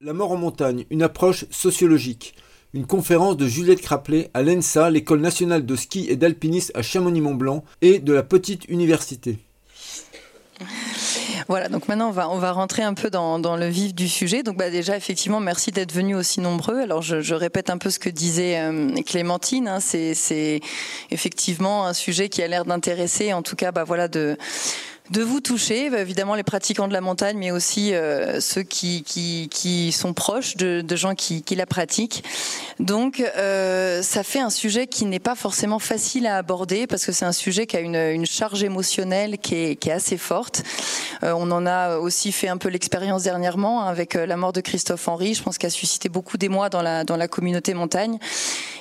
La mort en montagne, une approche sociologique. Une conférence de Juliette Craplet à l'ENSA, l'école nationale de ski et d'alpinisme à Chamonix-Mont-Blanc et de la petite université. Voilà, donc maintenant on va, rentrer un peu dans, le vif du sujet. Donc bah déjà, effectivement, merci d'être venus aussi nombreux. Alors je, répète un peu ce que disait euh, Clémentine. Hein. c'est effectivement un sujet qui a l'air d'intéresser, en tout cas, bah voilà, de de vous toucher, bah, évidemment les pratiquants de la montagne, mais aussi euh, ceux qui, qui, qui, sont proches de, de gens qui, qui, la pratiquent. Donc euh, ça fait un sujet qui n'est pas forcément facile à aborder parce que c'est un sujet qui a une, une charge émotionnelle qui est, qui est assez forte. Euh, on en a aussi fait un peu l'expérience dernièrement avec euh, la mort de Christophe Henry, je pense qu'il a suscité beaucoup d'émoi dans la, dans la communauté montagne.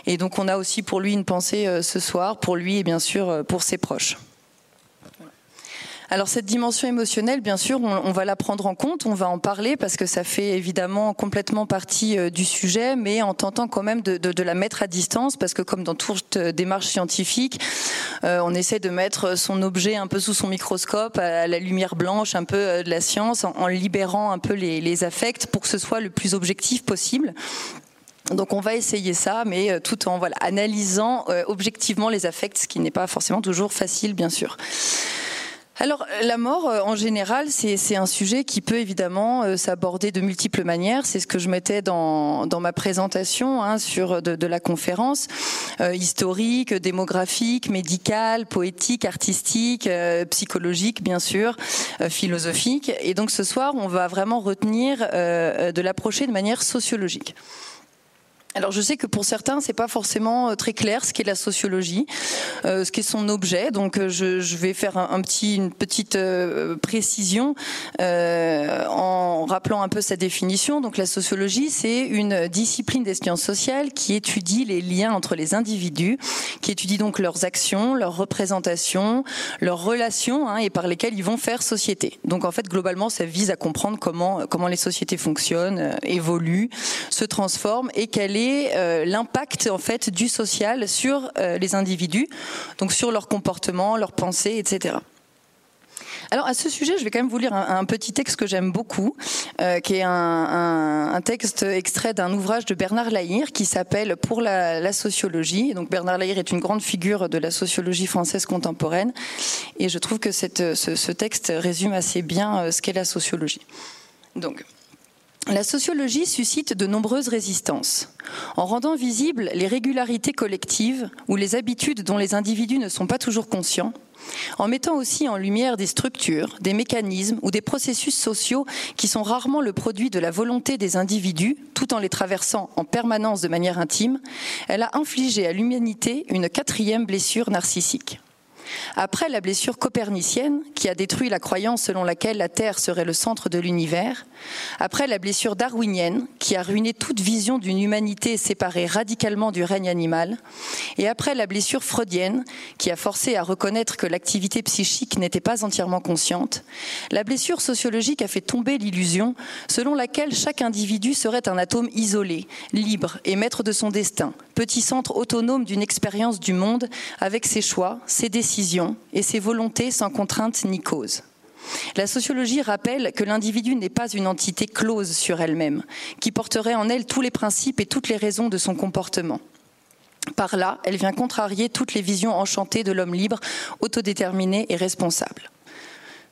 Et donc on a aussi pour lui une pensée euh, ce soir, pour lui et bien sûr pour ses proches. Alors cette dimension émotionnelle, bien sûr, on, va la prendre en compte, on va en parler parce que ça fait évidemment complètement partie euh, du sujet, mais en tentant quand même de, la mettre à distance parce que comme dans toute euh, démarche scientifique, euh, on essaie de mettre son objet un peu sous son microscope, à la lumière blanche, un peu de la science, en, libérant un peu les, affects pour que ce soit le plus objectif possible. Donc on va essayer ça, mais tout en voilà, analysant objectivement les affects, ce qui n'est pas forcément toujours facile, bien sûr. Alors la mort, euh, en général, c'est un sujet qui peut évidemment euh, s'aborder de multiples manières. C'est ce que je mettais dans, ma présentation hein, sur de, la conférence euh, historique, démographique, médicale, poétique, artistique, psychologique, bien sûr, philosophique. Et donc ce soir, on va vraiment retenir de l'approcher de manière sociologique. Alors je sais que pour certains c'est pas forcément euh, très clair ce qu'est la sociologie, euh, ce qu'est son objet. Donc euh, je, vais faire une petite précision en rappelant un peu sa définition. Donc la sociologie c'est une discipline des sciences sociales qui étudie les liens entre les individus, qui étudie donc leurs actions, leurs représentations, leurs relations hein, et par lesquelles ils vont faire société. Donc en fait globalement ça vise à comprendre comment comment les sociétés fonctionnent, évoluent, se transforment et quelle est euh, l'impact en fait du social sur euh, les individus, donc sur leur comportement, leurs pensées, etc. Alors à ce sujet, je vais quand même vous lire un, petit texte que j'aime beaucoup, euh, qui est un, texte extrait d'un ouvrage de Bernard Lahire qui s'appelle Pour la, sociologie. Donc Bernard Lahire est une grande figure de la sociologie française contemporaine, et je trouve que cette, ce, ce, texte résume assez bien ce qu'est la sociologie. Donc la sociologie suscite de nombreuses résistances. En rendant visibles les régularités collectives ou les habitudes dont les individus ne sont pas toujours conscients, en mettant aussi en lumière des structures, des mécanismes ou des processus sociaux qui sont rarement le produit de la volonté des individus, tout en les traversant en permanence de manière intime, elle a infligé à l'humanité une quatrième blessure narcissique. Après la blessure copernicienne, qui a détruit la croyance selon laquelle la Terre serait le centre de l'univers, après la blessure darwinienne, qui a ruiné toute vision d'une humanité séparée radicalement du règne animal, et après la blessure freudienne, qui a forcé à reconnaître que l'activité psychique n'était pas entièrement consciente, la blessure sociologique a fait tomber l'illusion selon laquelle chaque individu serait un atome isolé, libre et maître de son destin, petit centre autonome d'une expérience du monde avec ses choix, ses décisions, et ses volontés sans contrainte ni cause. La sociologie rappelle que l'individu n'est pas une entité close sur elle-même, qui porterait en elle tous les principes et toutes les raisons de son comportement. Par là, elle vient contrarier toutes les visions enchantées de l'homme libre, autodéterminé et responsable.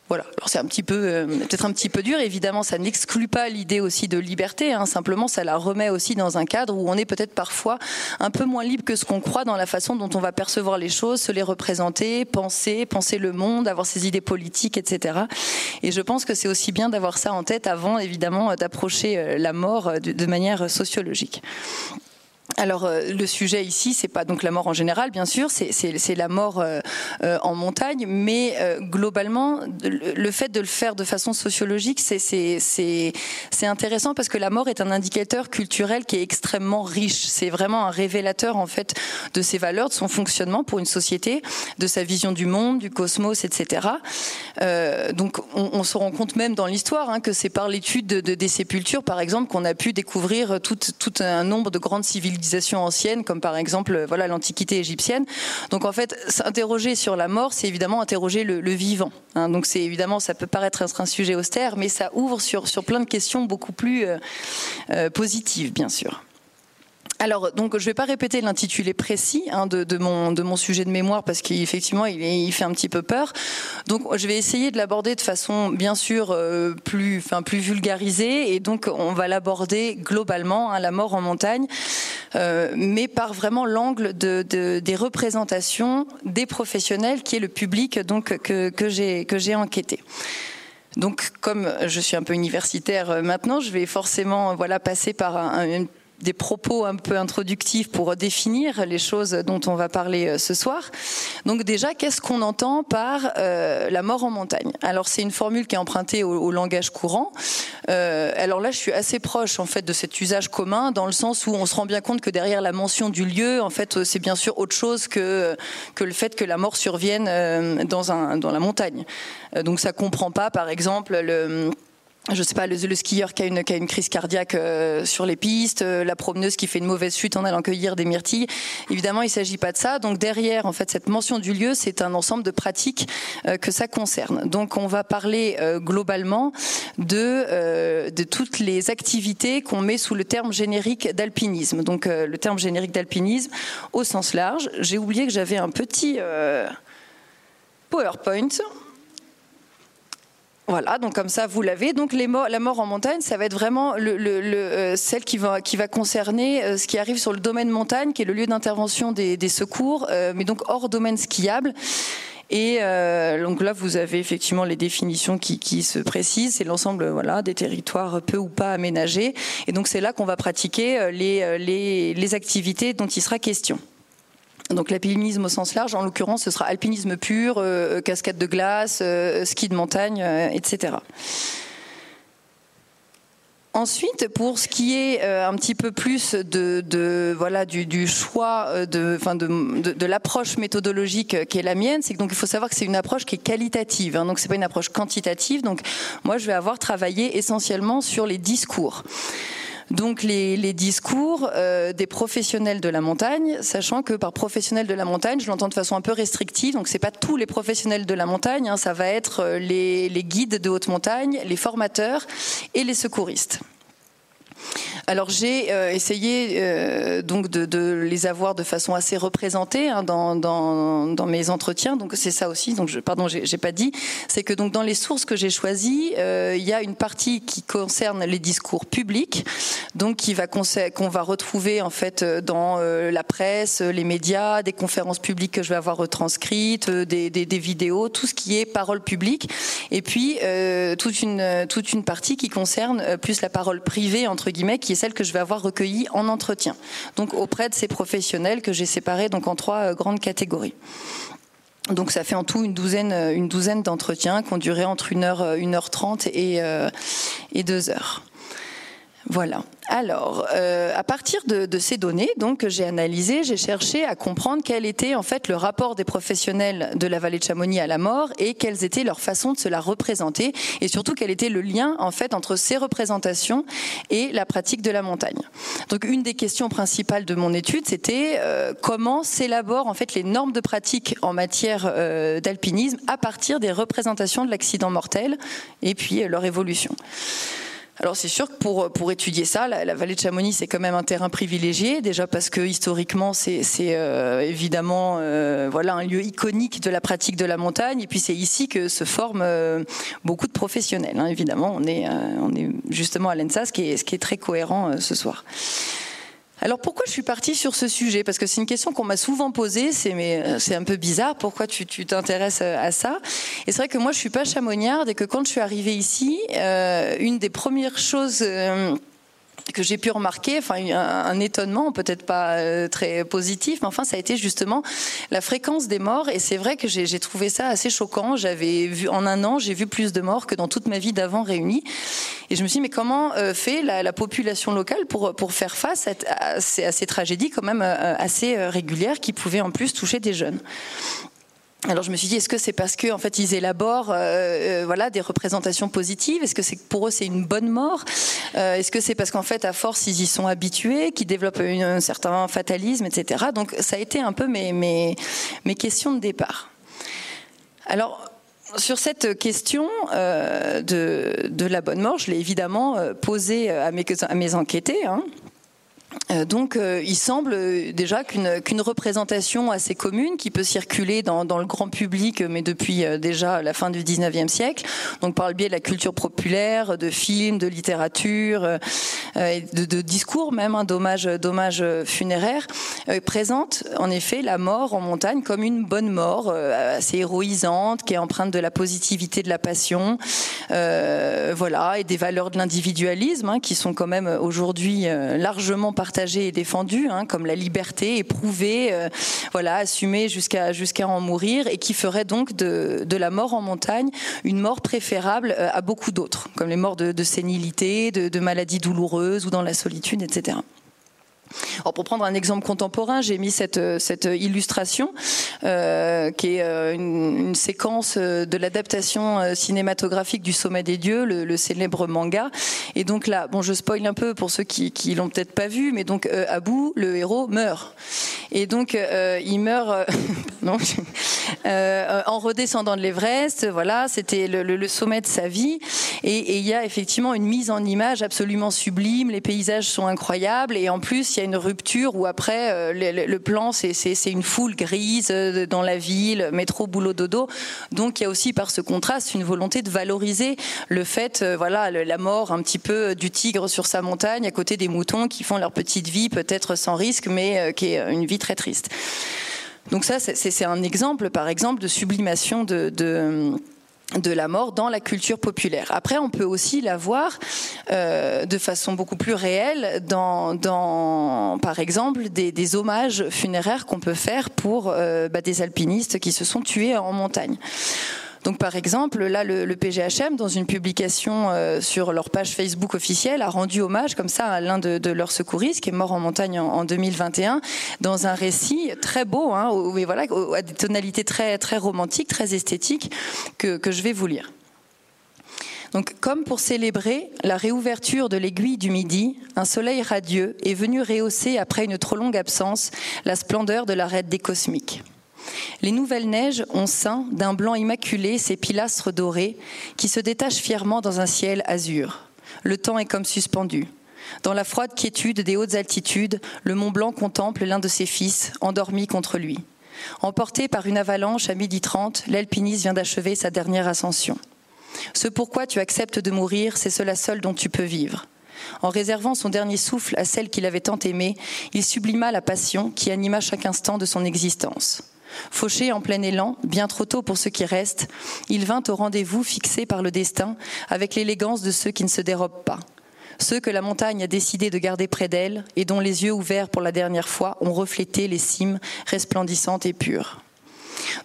Voilà. C'est un petit peu, euh, peut-être un petit peu dur. Évidemment, ça n'exclut pas l'idée aussi de liberté. Hein. Simplement, ça la remet aussi dans un cadre où on est peut-être parfois un peu moins libre que ce qu'on croit dans la façon dont on va percevoir les choses, se les représenter, penser, penser le monde, avoir ses idées politiques, etc. Et je pense que c'est aussi bien d'avoir ça en tête avant, évidemment, d'approcher euh, la mort euh, de manière sociologique. Alors euh, le sujet ici, c'est pas donc la mort en général, bien sûr, c'est la mort euh, euh, en montagne, mais globalement, le fait de le faire de façon sociologique, c'est intéressant parce que la mort est un indicateur culturel qui est extrêmement riche. C'est vraiment un révélateur en fait de ses valeurs, de son fonctionnement pour une société, de sa vision du monde, du cosmos, etc. donc on, se rend compte même dans l'histoire hein, que c'est par l'étude de, des sépultures, par exemple, qu'on a pu découvrir tout, tout un nombre de grandes civilisations anciennes, comme par exemple voilà l'Antiquité égyptienne. Donc en fait, s'interroger sur la mort, c'est évidemment interroger le, vivant. Hein. Donc c'est évidemment, ça peut paraître être un sujet austère, mais ça ouvre sur, sur plein de questions beaucoup plus positives, bien sûr. Alors, donc, je ne vais pas répéter l'intitulé précis hein, de, mon, de mon sujet de mémoire parce qu'effectivement, il, il, fait un petit peu peur. Donc, je vais essayer de l'aborder de façon, bien sûr, euh, plus, enfin, plus vulgarisée. Et donc, on va l'aborder globalement, hein, la mort en montagne, euh, mais par vraiment l'angle de, des représentations des professionnels, qui est le public donc que, que j'ai enquêté. Donc, comme je suis un peu universitaire euh, maintenant, je vais forcément voilà passer par un, un des propos un peu introductifs pour définir les choses dont on va parler euh, ce soir. Donc déjà, qu'est-ce qu'on entend par euh, la mort en montagne? Alors c'est une formule qui est empruntée au, langage courant. Euh, alors là, je suis assez proche en fait de cet usage commun dans le sens où on se rend bien compte que derrière la mention du lieu, en fait, c'est bien sûr autre chose que que le fait que la mort survienne dans un dans la montagne. donc ça comprend pas, par exemple, le je sais pas, le, skieur qui a, une, qui a une crise cardiaque euh, sur les pistes, euh, la promeneuse qui fait une mauvaise chute en allant cueillir des myrtilles. Évidemment, il s'agit pas de ça. Donc derrière, en fait, cette mention du lieu, c'est un ensemble de pratiques euh, que ça concerne. Donc on va parler globalement de, de toutes les activités qu'on met sous le terme générique d'alpinisme. Donc le terme générique d'alpinisme au sens large. J'ai oublié que j'avais un petit PowerPoint. Voilà, donc comme ça vous l'avez. Donc la mort en montagne, ça va être vraiment le, euh, celle qui va, qui va concerner euh, ce qui arrive sur le domaine montagne, qui est le lieu d'intervention des, secours, euh, mais donc hors domaine skiable. Et donc là, vous avez effectivement les définitions qui, se précisent. C'est l'ensemble voilà, des territoires peu ou pas aménagés. Et donc c'est là qu'on va pratiquer les activités dont il sera question. Donc l'alpinisme au sens large, en l'occurrence, ce sera alpinisme pur, euh, cascade de glace, euh, ski de montagne, euh, etc. Ensuite, pour ce qui est un petit peu plus de, voilà du, choix de, l'approche méthodologique qui est la mienne, c'est que donc il faut savoir que c'est une approche qui est qualitative. Hein, donc c'est pas une approche quantitative. Donc moi, je vais avoir travaillé essentiellement sur les discours donc les, discours euh, des professionnels de la montagne, sachant que par professionnels de la montagne, je l'entends de façon un peu restrictive, donc c'est pas tous les professionnels de la montagne, hein, ça va être euh, les guides de haute montagne, les formateurs et les secouristes. Alors j'ai euh, essayé euh, donc de, les avoir de façon assez représentée hein, dans, mes entretiens. Donc c'est ça aussi. Donc je, pardon, j'ai pas dit. C'est que donc dans les sources que j'ai choisies, euh, il y a une partie qui concerne les discours publics, donc qu'on va retrouver en fait dans la presse, les médias, des conférences publiques que je vais avoir retranscrites, des, des, des vidéos, tout ce qui est parole publique. Et puis toute une toute une partie qui concerne plus la parole privée entre qui est celle que je vais avoir recueillie en entretien. Donc auprès de ces professionnels que j'ai séparés donc en trois euh, grandes catégories. Donc ça fait en tout une douzaine, euh, d'entretiens qui ont duré entre 1 heure, 1 heure 30 et, euh, et 2 heures. Voilà. Alors, euh, à partir de, ces données, donc que j'ai analysées, j'ai cherché à comprendre quel était en fait le rapport des professionnels de la vallée de Chamonix à la mort et quelles étaient leurs façons de se la représenter et surtout quel était le lien en fait entre ces représentations et la pratique de la montagne. Donc, une des questions principales de mon étude, c'était euh, comment s'élaborent en fait les normes de pratique en matière euh, d'alpinisme à partir des représentations de l'accident mortel et puis leur évolution. Alors c'est sûr que pour, pour étudier ça, la, vallée de Chamonix c'est quand même un terrain privilégié, déjà parce que historiquement c'est euh, évidemment euh, voilà un lieu iconique de la pratique de la montagne, et puis c'est ici que se forment euh, beaucoup de professionnels. Hein, évidemment, on est on est justement à l'ENSA, ce qui est très cohérent ce soir. Alors pourquoi je suis partie sur ce sujet? Parce que c'est une question qu'on m'a souvent posée, c'est mais euh, c'est un peu bizarre, pourquoi tu t'intéresses euh, à ça? Et c'est vrai que moi je suis pas chamoniarde et que quand je suis arrivée ici, euh, une des premières choses que j'ai pu remarquer, enfin un, étonnement, peut-être pas euh, très positif, mais enfin ça a été justement la fréquence des morts. Et c'est vrai que j'ai trouvé ça assez choquant. J'avais vu en un an, j'ai vu plus de morts que dans toute ma vie d'avant réunie. Et je me suis dit mais comment euh, fait la, population locale pour pour faire face à, ces, tragédies quand même euh, assez régulières qui pouvaient en plus toucher des jeunes? Alors je me suis dit, est-ce que c'est parce que en fait ils élaborent euh, euh, voilà des représentations positives? Est-ce que pour eux c'est une bonne mort? Euh, Est-ce que c'est parce qu'en fait à force ils y sont habitués, qu'ils développent un certain fatalisme, etc. Donc ça a été un peu mes, mes, mes questions de départ. Alors sur cette question de, de, la bonne mort, je l'ai évidemment posée à mes, à mes enquêtés. Hein. Euh, donc, euh, il semble euh, déjà qu'une représentation assez commune, qui peut circuler dans, le grand public, mais depuis déjà la fin du 19e siècle, donc par le biais de la culture populaire, de films, de littérature, de, discours même, hein, d'hommages funéraires, présente en effet la mort en montagne comme une bonne mort, assez héroïsante, qui est empreinte de la positivité de la passion, voilà, et des valeurs de l'individualisme, hein, qui sont quand même aujourd'hui largement partagée et défendue, hein, comme la liberté éprouvée, euh, voilà, assumée jusqu'à en mourir, et qui ferait donc de, la mort en montagne une mort préférable euh, à beaucoup d'autres, comme les morts de, sénilité, de maladies douloureuses ou dans la solitude, etc. Pour prendre un exemple contemporain, j'ai mis cette, cette illustration euh, qui est euh, une, séquence euh, de l'adaptation euh, cinématographique du Sommet des Dieux, le, célèbre manga. Et donc là, bon, je spoil un peu pour ceux qui, qui l'ont peut-être pas vu, mais donc euh, Abu, le héros, meurt. Et donc euh, il meurt en redescendant de l'Everest. Voilà, c'était le, sommet de sa vie. Et, il y a effectivement une mise en image absolument sublime. Les paysages sont incroyables et en plus il y a une rupture où après euh, le, plan c'est une foule grise euh, dans la ville, métro, boulot, dodo. Donc il y a aussi par ce contraste une volonté de valoriser le fait, euh, voilà, la mort un petit peu du tigre sur sa montagne à côté des moutons qui font leur petite vie peut-être sans risque, mais qui est une vie très triste. Donc ça, c'est un exemple, par exemple, de sublimation de, de de la mort dans la culture populaire. Après, on peut aussi la voir euh, de façon beaucoup plus réelle dans, par exemple, des, des hommages funéraires qu'on peut faire pour euh, bah, des alpinistes qui se sont tués en montagne. Donc par exemple, là, le, PGHM, dans une publication euh, sur leur page Facebook officielle, a rendu hommage comme ça à l'un de, leurs secouristes qui est mort en montagne en, en 2021, dans un récit très beau, hein, voilà, à des tonalités très très romantiques, très esthétiques, que, je vais vous lire. Donc, comme pour célébrer la réouverture de l'aiguille du Midi, un soleil radieux est venu rehausser, après une trop longue absence, la splendeur de l'arête des cosmiques. Les nouvelles neiges ont ceint d'un blanc immaculé ces pilastres dorés qui se détachent fièrement dans un ciel azur. Le temps est comme suspendu. Dans la froide quiétude des hautes altitudes, le Mont Blanc contemple l'un de ses fils, endormi contre lui. Emporté par une avalanche à midi trente, l'alpiniste vient d'achever sa dernière ascension. Ce pourquoi tu acceptes de mourir, c'est cela seul dont tu peux vivre. En réservant son dernier souffle à celle qu'il avait tant aimée, il sublima la passion qui anima chaque instant de son existence. Fauché en plein élan, bien trop tôt pour ceux qui restent, il vint au rendez-vous fixé par le destin avec l'élégance de ceux qui ne se dérobent pas. Ceux que la montagne a décidé de garder près d'elle et dont les yeux ouverts pour la dernière fois ont reflété les cimes resplendissantes et pures.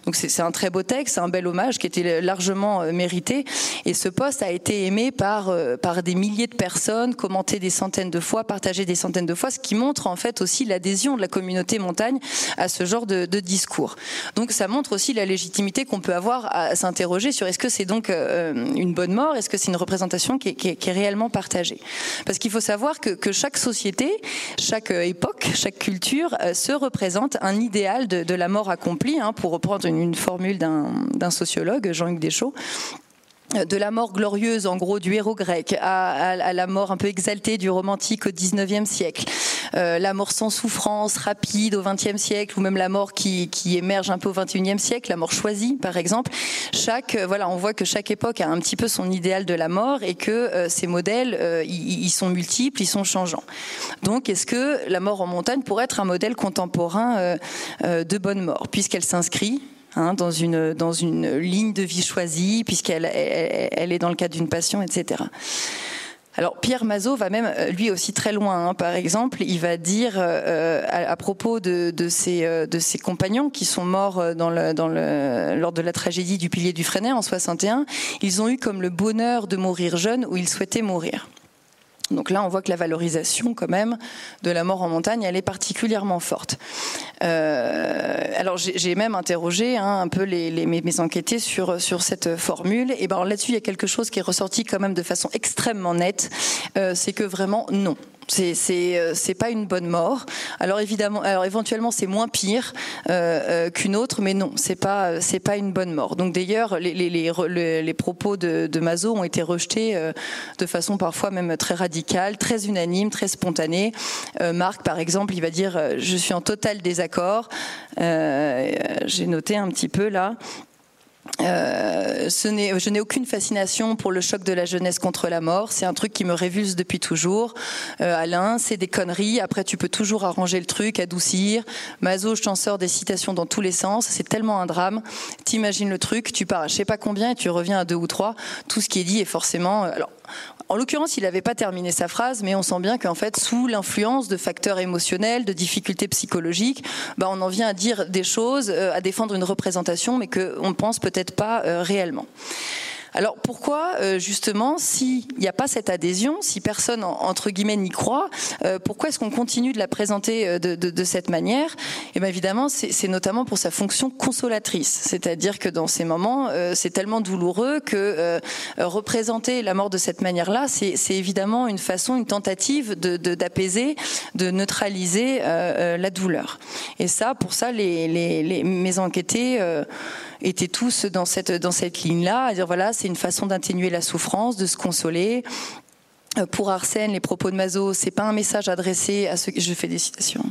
Donc c'est un très beau texte, un bel hommage qui était largement euh, mérité. Et ce poste a été aimé par, euh, par des milliers de personnes, commenté des centaines de fois, partagé des centaines de fois, ce qui montre en fait aussi l'adhésion de la communauté montagne à ce genre de, de discours. Donc ça montre aussi la légitimité qu'on peut avoir à s'interroger sur est-ce que c'est donc euh, une bonne mort, est-ce que c'est une représentation qui est, qui, est, qui est, réellement partagée. Parce qu'il faut savoir que, que, chaque société, chaque époque, chaque culture se représente un idéal de, de la mort accomplie, hein, pour reprendre une, une formule d'un sociologue, Jean-Luc Deschaux de la mort glorieuse, en gros, du héros grec, à, à, à, la mort un peu exaltée du romantique au XIXe siècle, euh, la mort sans souffrance, rapide au XXe siècle, ou même la mort qui, qui, émerge un peu au XXIe siècle, la mort choisie, par exemple. Chaque, euh, voilà, on voit que chaque époque a un petit peu son idéal de la mort et que euh, ces modèles, euh, ils, ils, sont multiples, ils sont changeants. Donc, est-ce que la mort en montagne pourrait être un modèle contemporain euh, euh, de bonne mort, puisqu'elle s'inscrit Hein, dans, une, dans une ligne de vie choisie, puisqu'elle elle, est dans le cadre d'une passion, etc. Alors Pierre Mazot va même euh, lui aussi très loin. Hein. Par exemple, il va dire euh, à, à, propos de, de, ses, euh, de ses compagnons qui sont morts dans le, dans le, lors de la tragédie du pilier du Freinet en 61, ils ont eu comme le bonheur de mourir jeunes où ils souhaitaient mourir. Donc là, on voit que la valorisation, quand même, de la mort en montagne, elle est particulièrement forte. Euh, alors j'ai même interrogé hein, un peu mes, enquêtés sur sur cette formule. Et ben là-dessus, il y a quelque chose qui est ressorti quand même de façon extrêmement nette. Euh, c'est que vraiment non. C'est c'est pas une bonne mort. Alors évidemment, alors éventuellement c'est moins pire euh, euh, qu'une autre, mais non, c'est pas c'est pas une bonne mort. Donc d'ailleurs, les, propos de, de Mazo ont été rejetés euh, de façon parfois même très radicale, très unanime, très spontanée. Marc, par exemple, il va dire je suis en total désaccord. J'ai noté un petit peu là. Euh, je n'ai aucune fascination pour le choc de la jeunesse contre la mort. C'est un truc qui me révulse depuis toujours. Euh, Alain, c'est des conneries. Après, tu peux toujours arranger le truc, adoucir. Mazo, je t'en sors des citations dans tous les sens. C'est tellement un drame. T'imagines le truc, tu pars à je sais pas combien et tu reviens à deux ou trois. Tout ce qui est dit est forcément. Euh, en l'occurrence, il n'avait pas terminé sa phrase, mais on sent bien qu'en fait, sous l'influence de facteurs émotionnels, de difficultés psychologiques, bah, on en vient à dire des choses, euh, à défendre une représentation, mais qu'on ne pense peut-être pas euh, réellement. Alors pourquoi euh, justement, s'il n'y a pas cette adhésion, si personne entre guillemets n'y croit, euh, pourquoi est-ce qu'on continue de la présenter euh, de, cette manière? Et eh bien évidemment, c'est notamment pour sa fonction consolatrice, c'est-à-dire que dans ces moments, c'est tellement douloureux que représenter la mort de cette manière-là, c'est évidemment une façon, une tentative d'apaiser, de, neutraliser la douleur. Et ça, pour ça, les, les mes enquêtés étaient tous dans cette, dans cette ligne-là, à dire voilà, c'est une façon d'atténuer la souffrance, de se consoler. Euh, pour Arsène, les propos de Mazo, c'est pas un message adressé à ceux je fais des citations.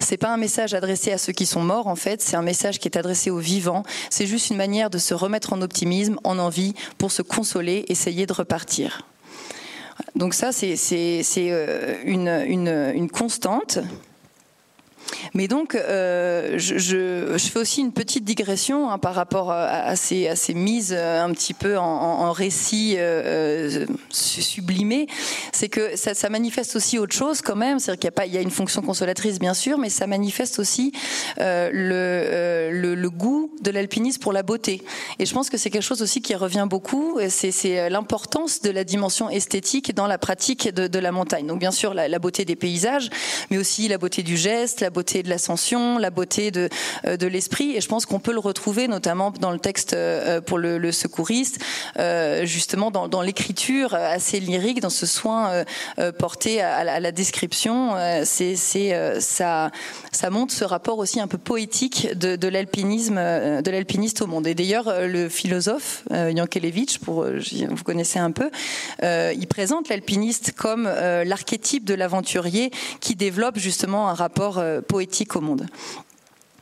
C'est pas un message adressé à ceux qui sont morts en fait, c'est un message qui est adressé aux vivants. C'est juste une manière de se remettre en optimisme, en envie, pour se consoler, essayer de repartir. Donc ça, c'est euh, une, une, une constante. Mais donc, euh, je, fais aussi une petite digression hein, par rapport à, ces, à, ces, mises euh, un petit peu en, récit euh, sublimé. C'est que ça, manifeste aussi autre chose quand même. C'est-à-dire qu'il y a il y a une fonction consolatrice bien sûr, mais ça manifeste aussi euh, le, euh, goût de l'alpinisme pour la beauté. Et je pense que c'est quelque chose aussi qui revient beaucoup. C'est l'importance de la dimension esthétique dans la pratique de, la montagne. Donc bien sûr la beauté des paysages, mais aussi la beauté du geste, la beauté de l'ascension, la beauté de, euh, de l'esprit. Et je pense qu'on peut le retrouver notamment dans le texte euh, pour le, secouriste, euh, justement dans, l'écriture assez lyrique, dans ce soin porté à, la description. C'est, ça, montre ce rapport aussi un peu poétique de, de l'alpinisme, de l'alpiniste au monde. Et d'ailleurs, le philosophe Yankelevitch, pour vous connaissez un peu, il présente l'alpiniste comme l'archétype de l'aventurier qui développe justement un rapport poétique au monde.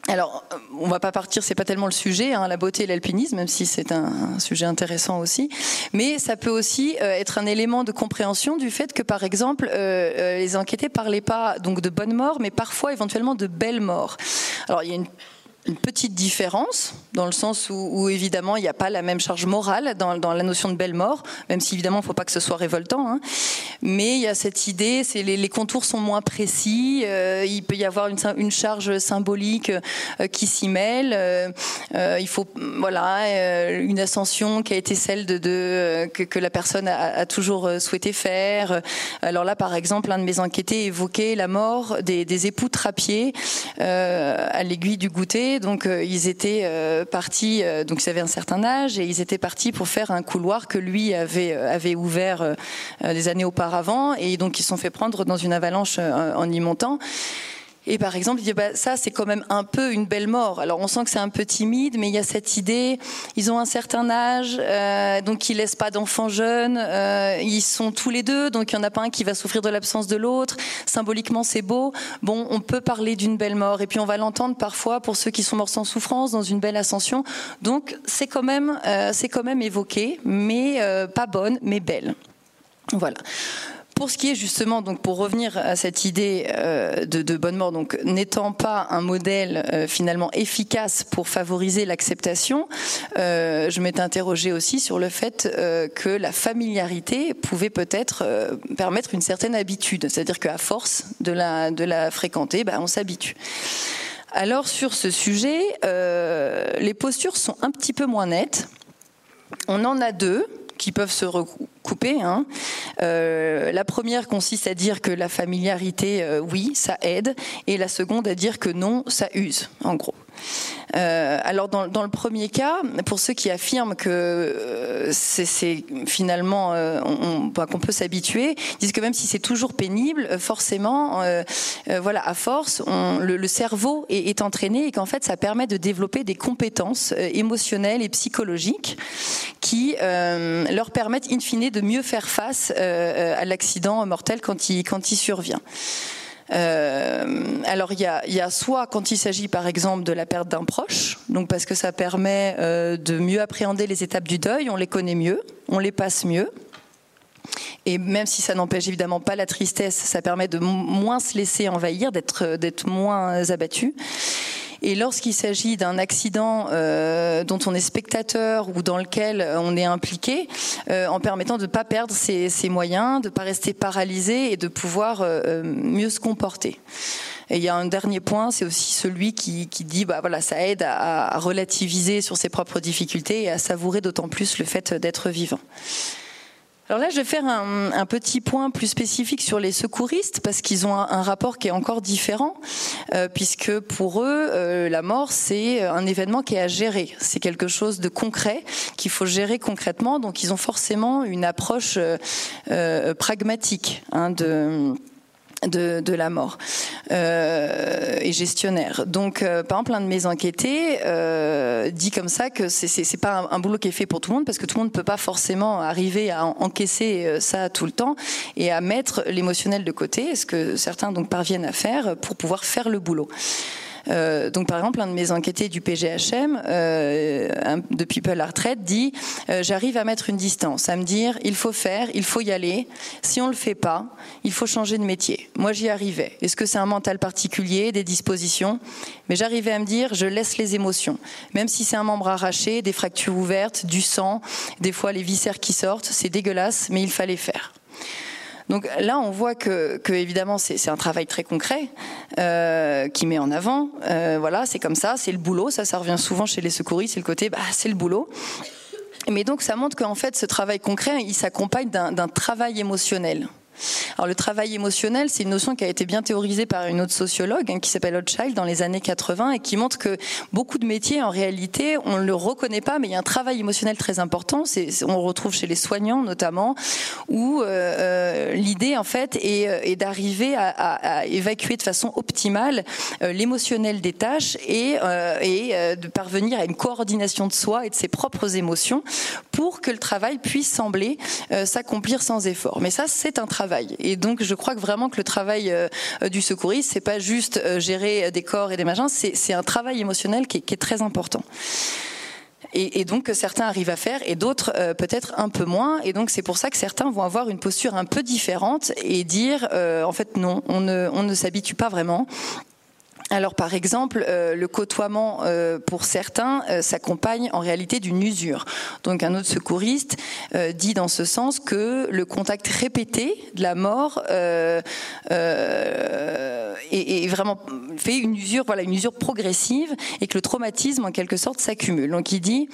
Alors, on va pas partir, c'est pas tellement le sujet, hein, la beauté et l'alpinisme, même si c'est un, sujet intéressant aussi. Mais ça peut aussi euh, être un élément de compréhension du fait que, par exemple, euh, euh, les enquêtés parlaient pas donc de bonne mort, mais parfois éventuellement de belle mort. Alors, il y a une petite différence, dans le sens où, évidemment il n'y a pas la même charge morale dans, la notion de belle mort, même si évidemment il ne faut pas que ce soit révoltant. Hein. Mais il y a cette idée, les, contours sont moins précis, euh, il peut y avoir une, charge symbolique euh, qui s'y mêle. Euh, il faut voilà une ascension qui a été celle que, la personne a, toujours souhaité faire. Alors là, par exemple, un de mes enquêtés évoquait la mort des, époux Trappier à l'aiguille du goûter donc ils étaient partis, euh, donc ils avaient un certain âge et ils étaient partis pour faire un couloir que lui avait avait ouvert des années auparavant et donc ils se sont fait prendre dans une avalanche en y montant. Et par exemple, bah, ça c'est quand même un peu une belle mort. Alors on sent que c'est un peu timide, mais il y a cette idée. Ils ont un certain âge, euh, donc ils laissent pas d'enfants jeunes. Euh, ils sont tous les deux, donc il y en a pas un qui va souffrir de l'absence de l'autre. Symboliquement, c'est beau. Bon, on peut parler d'une belle mort, et puis on va l'entendre parfois pour ceux qui sont morts sans souffrance dans une belle ascension. Donc c'est quand même, euh, c'est quand même évoqué, mais pas bonne, mais belle. Voilà. Pour ce qui est justement, donc pour revenir à cette idée euh, de, bonne mort, donc n'étant pas un modèle euh, finalement efficace pour favoriser l'acceptation, euh, je m'étais interrogée aussi sur le fait que la familiarité pouvait peut-être permettre une certaine habitude, c'est-à-dire qu'à force de la, de la fréquenter, bah, on s'habitue. Alors sur ce sujet, les postures sont un petit peu moins nettes. On en a deux qui peuvent se recouper. Hein. la première consiste à dire que la familiarité, oui, ça aide, et la seconde à dire que non, ça use, en gros. Euh, alors dans, le premier cas, pour ceux qui affirment que euh, c'est finalement euh, bah, qu'on peut s'habituer, disent que même si c'est toujours pénible, forcément, voilà, à force, le, cerveau est, entraîné et qu'en fait ça permet de développer des compétences émotionnelles et psychologiques qui leur permettent in fine de mieux faire face à l'accident mortel quand il, quand il survient. Euh, alors il y a, soit quand il s'agit par exemple de la perte d'un proche, donc parce que ça permet euh, de mieux appréhender les étapes du deuil, on les connaît mieux, on les passe mieux. Et même si ça n'empêche évidemment pas la tristesse, ça permet de moins se laisser envahir, d'être moins abattu. Et lorsqu'il s'agit d'un accident euh, dont on est spectateur ou dans lequel on est impliqué, euh, en permettant de ne pas perdre ses, moyens, de ne pas rester paralysé et de pouvoir euh, mieux se comporter. Et il y a un dernier point, c'est aussi celui qui, dit, bah voilà, ça aide à relativiser sur ses propres difficultés et à savourer d'autant plus le fait d'être vivant. Alors là, je vais faire un, petit point plus spécifique sur les secouristes parce qu'ils ont un, rapport qui est encore différent, euh, puisque pour eux, euh, la mort, c'est un événement qui est à gérer. C'est quelque chose de concret qu'il faut gérer concrètement. Donc, ils ont forcément une approche euh, pragmatique hein, de de, la mort euh, et gestionnaire. Donc, euh, par exemple, un de mes enquêtés euh, dit comme ça que c'est pas un, boulot qui est fait pour tout le monde parce que tout le monde ne peut pas forcément arriver à encaisser ça tout le temps et à mettre l'émotionnel de côté, ce que certains donc parviennent à faire pour pouvoir faire le boulot? Euh, donc par exemple, un de mes enquêtés du PGHM, euh, de People à retraite, dit euh, j'arrive à mettre une distance, à me dire il faut faire, il faut y aller. Si on le fait pas, il faut changer de métier. Moi, j'y arrivais. Est-ce que c'est un mental particulier, des dispositions? Mais j'arrivais à me dire je laisse les émotions, même si c'est un membre arraché, des fractures ouvertes, du sang, des fois les viscères qui sortent, c'est dégueulasse, mais il fallait faire. Donc là, on voit que, évidemment, c'est un travail très concret euh, qui met en avant. Euh, voilà, c'est comme ça, c'est le boulot. Ça, ça revient souvent chez les secouristes, c'est le côté, bah, c'est le boulot. Mais donc, ça montre qu'en fait, ce travail concret, il s'accompagne d'un travail émotionnel. Alors le travail émotionnel, c'est une notion qui a été bien théorisée par une autre sociologue hein, qui s'appelle Hochschild dans les années 80 et qui montre que beaucoup de métiers, en réalité, on ne le reconnaît pas, mais il y a un travail émotionnel très important. C'est, on le retrouve chez les soignants notamment, où euh, euh, l'idée en fait est, euh, d'arriver à, évacuer de façon optimale l'émotionnel des tâches et, et de parvenir à une coordination de soi et de ses propres émotions pour que le travail puisse sembler s'accomplir sans effort. Mais ça, c'est un travail et donc, je crois que vraiment que le travail euh, du secouriste, c'est pas juste euh, gérer des corps et des machins, c'est un travail émotionnel qui est, très important. Et, donc que certains arrivent à faire et d'autres euh, peut-être un peu moins. Et donc c'est pour ça que certains vont avoir une posture un peu différente et dire en fait non, on ne s'habitue pas vraiment. Alors par exemple, euh, le côtoiement euh, pour certains euh, s'accompagne en réalité d'une usure. Donc un autre secouriste dit dans ce sens que le contact répété de la mort est, vraiment fait une usure, voilà, une usure progressive et que le traumatisme en quelque sorte s'accumule. Donc il dit,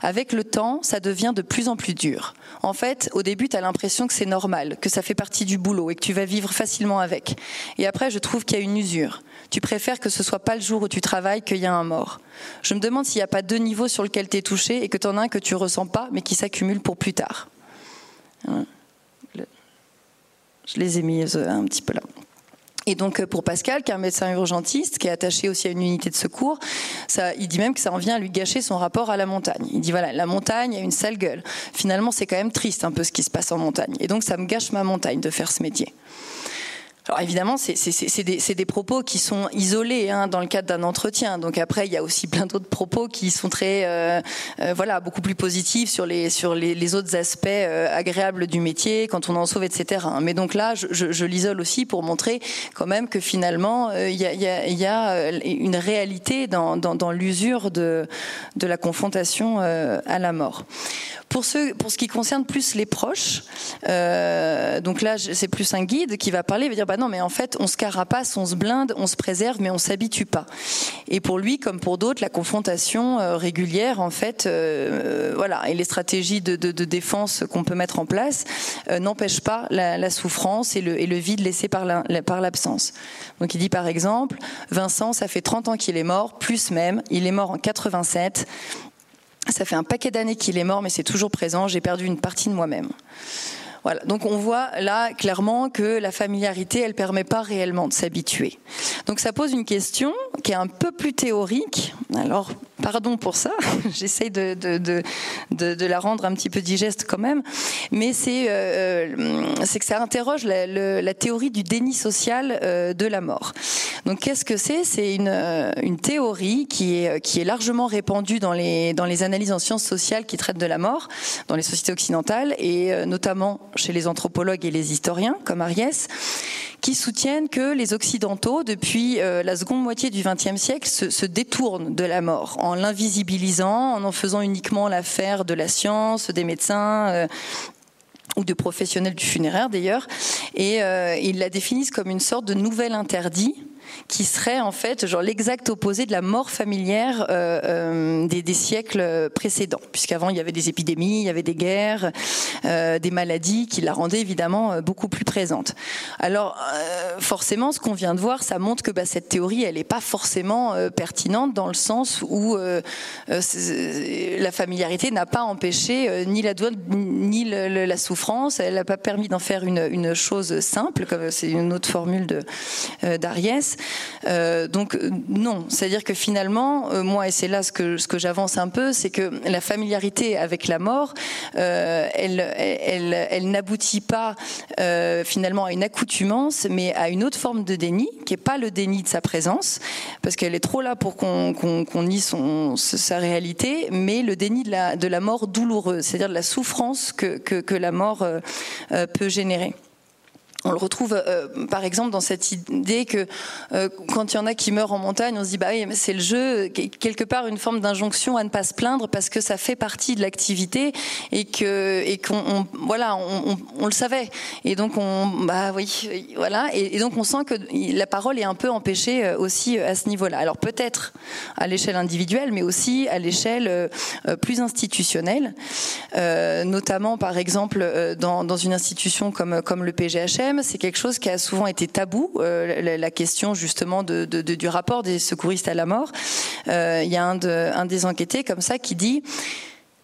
avec le temps, ça devient de plus en plus dur. En fait, au début, tu as l'impression que c'est normal, que ça fait partie du boulot et que tu vas vivre facilement avec. Et après, je trouve qu'il y a une usure. Tu préfères que ce soit pas le jour où tu travailles qu'il y a un mort. Je me demande s'il n'y a pas deux niveaux sur lesquels tu es touché et que tu en as un que tu ressens pas mais qui s'accumule pour plus tard. Hein. Je les ai mis euh, un petit peu là. Et donc euh, pour Pascal, qui est un médecin urgentiste, qui est attaché aussi à une unité de secours, il dit même que ça en vient à lui gâcher son rapport à la montagne. Il dit voilà, la montagne a une sale gueule. Finalement, c'est quand même triste un peu ce qui se passe en montagne. Et donc ça me gâche ma montagne de faire ce métier. Alors évidemment, c'est des, des, propos qui sont isolés hein, dans le cadre d'un entretien. Donc après, il y a aussi plein d'autres propos qui sont très, euh, euh, voilà, beaucoup plus positifs sur les sur les, autres aspects euh, agréables du métier, quand on en sauve, etc. Mais donc là, je, je, je l'isole aussi pour montrer quand même que finalement, il y a, y, a, y, a, une réalité dans, dans, dans l'usure de de la confrontation à la mort. Pour, pour ce qui concerne plus les proches, euh, donc là c'est plus un guide qui va parler, va dire bah, non, mais en fait, on se carapace, on se blinde, on se préserve, mais on s'habitue pas. Et pour lui, comme pour d'autres, la confrontation euh, régulière, en fait, euh, voilà, et les stratégies de, défense qu'on peut mettre en place n'empêchent pas la, souffrance et le, vide laissé par l'absence. Donc il dit par exemple, Vincent, ça fait 30 ans qu'il est mort, plus même, il est mort en 87. Ça fait un paquet d'années qu'il est mort, mais c'est toujours présent. J'ai perdu une partie de moi-même. Voilà. Donc on voit là clairement que la familiarité, elle permet pas réellement de s'habituer. Donc ça pose une question qui est un peu plus théorique. Alors pardon pour ça, j'essaye de, la rendre un petit peu digeste quand même, mais c'est euh, euh que ça interroge la, théorie du déni social euh, de la mort. Donc qu'est-ce que c'est? C'est une, théorie qui est, largement répandue dans les analyses en sciences sociales qui traitent de la mort dans les sociétés occidentales et notamment chez les anthropologues et les historiens comme Ariès qui soutiennent que les Occidentaux, depuis euh, la seconde moitié du XXe siècle, se, détournent de la mort en l'invisibilisant, en en faisant uniquement l'affaire de la science, des médecins. Euh, ou de professionnels du funéraire d'ailleurs, et euh, ils la définissent comme une sorte de nouvel interdit qui serait en fait genre l'exact opposé de la mort familière euh, euh, des, des, siècles précédents, puisqu'avant il y avait des épidémies, il y avait des guerres, euh, des maladies qui la rendaient évidemment beaucoup plus présente. Alors forcément, ce qu'on vient de voir, ça montre que bah, cette théorie, elle n'est pas forcément pertinente dans le sens où la familiarité n'a pas empêché ni la douane ni la souffrance, elle n'a pas permis d'en faire une, chose simple, comme c'est une autre formule de Euh, donc non, c'est-à-dire que finalement, euh, moi, et c'est là ce que, ce que j'avance un peu, c'est que la familiarité avec la mort, euh, elle, n'aboutit pas finalement à une accoutumance, mais à une autre forme de déni, qui n'est pas le déni de sa présence, parce qu'elle est trop là pour qu'on qu nie sa réalité, mais le déni de la, mort douloureuse, c'est-à-dire de la souffrance que la mort peut générer on le retrouve euh, par exemple dans cette idée que euh, quand il y en a qui meurent en montagne, on se dit bah oui, c'est le jeu, quelque part une forme d'injonction à ne pas se plaindre parce que ça fait partie de l'activité et que qu'on voilà, on, le savait. Et donc on bah oui, voilà. Et, donc on sent que la parole est un peu empêchée euh, aussi à ce niveau-là. Alors peut-être à l'échelle individuelle, mais aussi à l'échelle plus institutionnelle, notamment par exemple dans, dans une institution comme comme le PGHM c'est quelque chose qui a souvent été tabou, euh, la, question justement du rapport des secouristes à la mort. Euh, il y a un, des enquêtés comme ça qui dit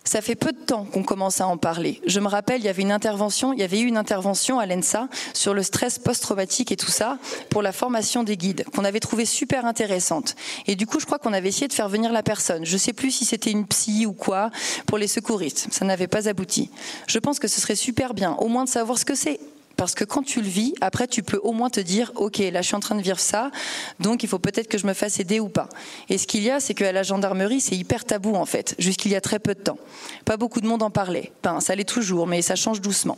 ça fait peu de temps qu'on commence à en parler. Je me rappelle, il y avait une intervention, il y avait eu une intervention à l'ENSA sur le stress post-traumatique et tout ça pour la formation des guides qu'on avait trouvé super intéressante. Et du coup, je crois qu'on avait essayé de faire venir la personne. Je sais plus si c'était une psy ou quoi pour les secouristes. Ça n'avait pas abouti. Je pense que ce serait super bien, au moins de savoir ce que c'est parce que quand tu le vis, après, tu peux au moins te dire, OK, là, je suis en train de vivre ça, donc il faut peut-être que je me fasse aider ou pas. Et ce qu'il y a, c'est qu'à la gendarmerie, c'est hyper tabou, en fait, jusqu'il y a très peu de temps. Pas beaucoup de monde en parlait. Enfin, ça l'est toujours, mais ça change doucement.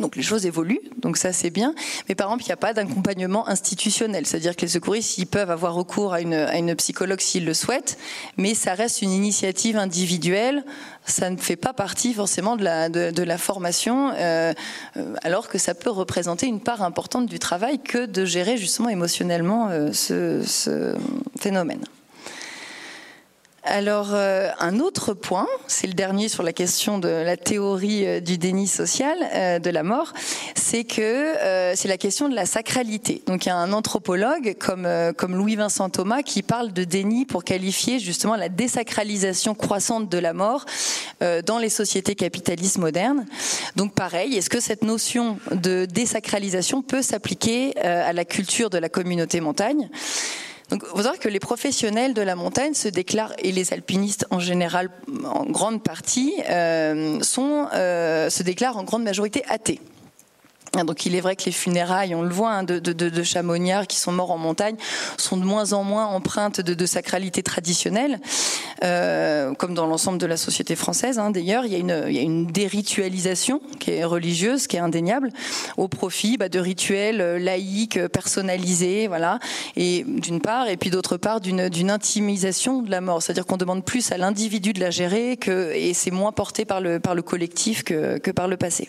Donc les choses évoluent, donc ça c'est bien. Mais par exemple, il n'y a pas d'accompagnement institutionnel, c'est-à-dire que les secouristes, ils peuvent avoir recours à une, psychologue s'ils le souhaitent, mais ça reste une initiative individuelle. Ça ne fait pas partie forcément de la, de, la formation, euh, alors que ça peut représenter une part importante du travail que de gérer justement émotionnellement euh, ce phénomène. Alors, euh, un autre point, c'est le dernier sur la question de la théorie euh, du déni social euh, de la mort, c'est que c'est la question de la sacralité. Donc, il y a un anthropologue comme, comme Louis-Vincent Thomas qui parle de déni pour qualifier justement la désacralisation croissante de la mort dans les sociétés capitalistes modernes. Donc, pareil, est-ce que cette notion de désacralisation peut s'appliquer à la culture de la communauté montagne? Donc, vous savez que les professionnels de la montagne se déclarent, et les alpinistes en général, en grande partie, euh, euh, se déclarent en grande majorité athées. Ah, donc il est vrai que les funérailles, on le voit, hein, de, de, qui sont morts en montagne, sont de moins en moins empreintes de, sacralité traditionnelle, euh, comme dans l'ensemble de la société française. Hein. D'ailleurs, il, y a une, déritualisation qui est religieuse, qui est indéniable, au profit bah, de rituels euh, laïques, euh, personnalisés, voilà. Et d'une part, et puis d'autre part, d'une intimisation de la mort, c'est-à-dire qu'on demande plus à l'individu de la gérer et c'est moins porté par le, collectif que par le passé.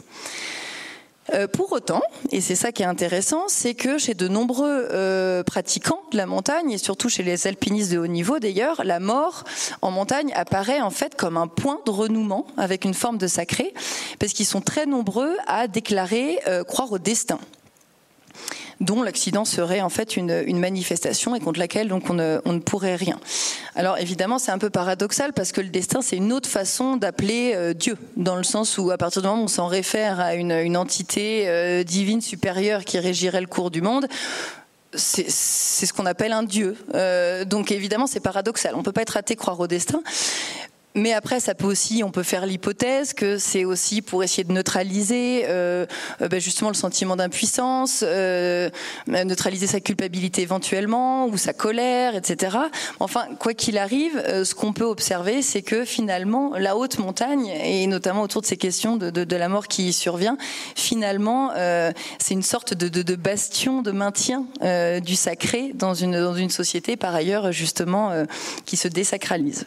Euh, pour autant, et c'est ça qui est intéressant, c'est que chez de nombreux euh, pratiquants de la montagne, et surtout chez les alpinistes de haut niveau d'ailleurs, la mort en montagne apparaît en fait comme un point de renouement avec une forme de sacré, parce qu'ils sont très nombreux à déclarer euh, croire au destin dont l'accident serait en fait une, manifestation et contre laquelle donc on ne, pourrait rien. Alors évidemment c'est un peu paradoxal parce que le destin c'est une autre façon d'appeler euh, Dieu dans le sens où à partir du moment où on s'en réfère à une, entité euh, divine supérieure qui régirait le cours du monde, c'est ce qu'on appelle un dieu. Euh, donc évidemment, c'est paradoxal. On ne peut pas être athée, croire au destin. Mais après, ça peut aussi, on peut faire l'hypothèse que c'est aussi pour essayer de neutraliser euh, euh, ben justement le sentiment d'impuissance, euh, neutraliser sa culpabilité éventuellement ou sa colère, etc. Enfin, quoi qu'il arrive, euh, ce qu'on peut observer, c'est que finalement, la haute montagne et notamment autour de ces questions de, de, de la mort qui survient, finalement, euh, c'est une sorte de, de, bastion de maintien du sacré dans une dans une société par ailleurs justement qui se désacralise.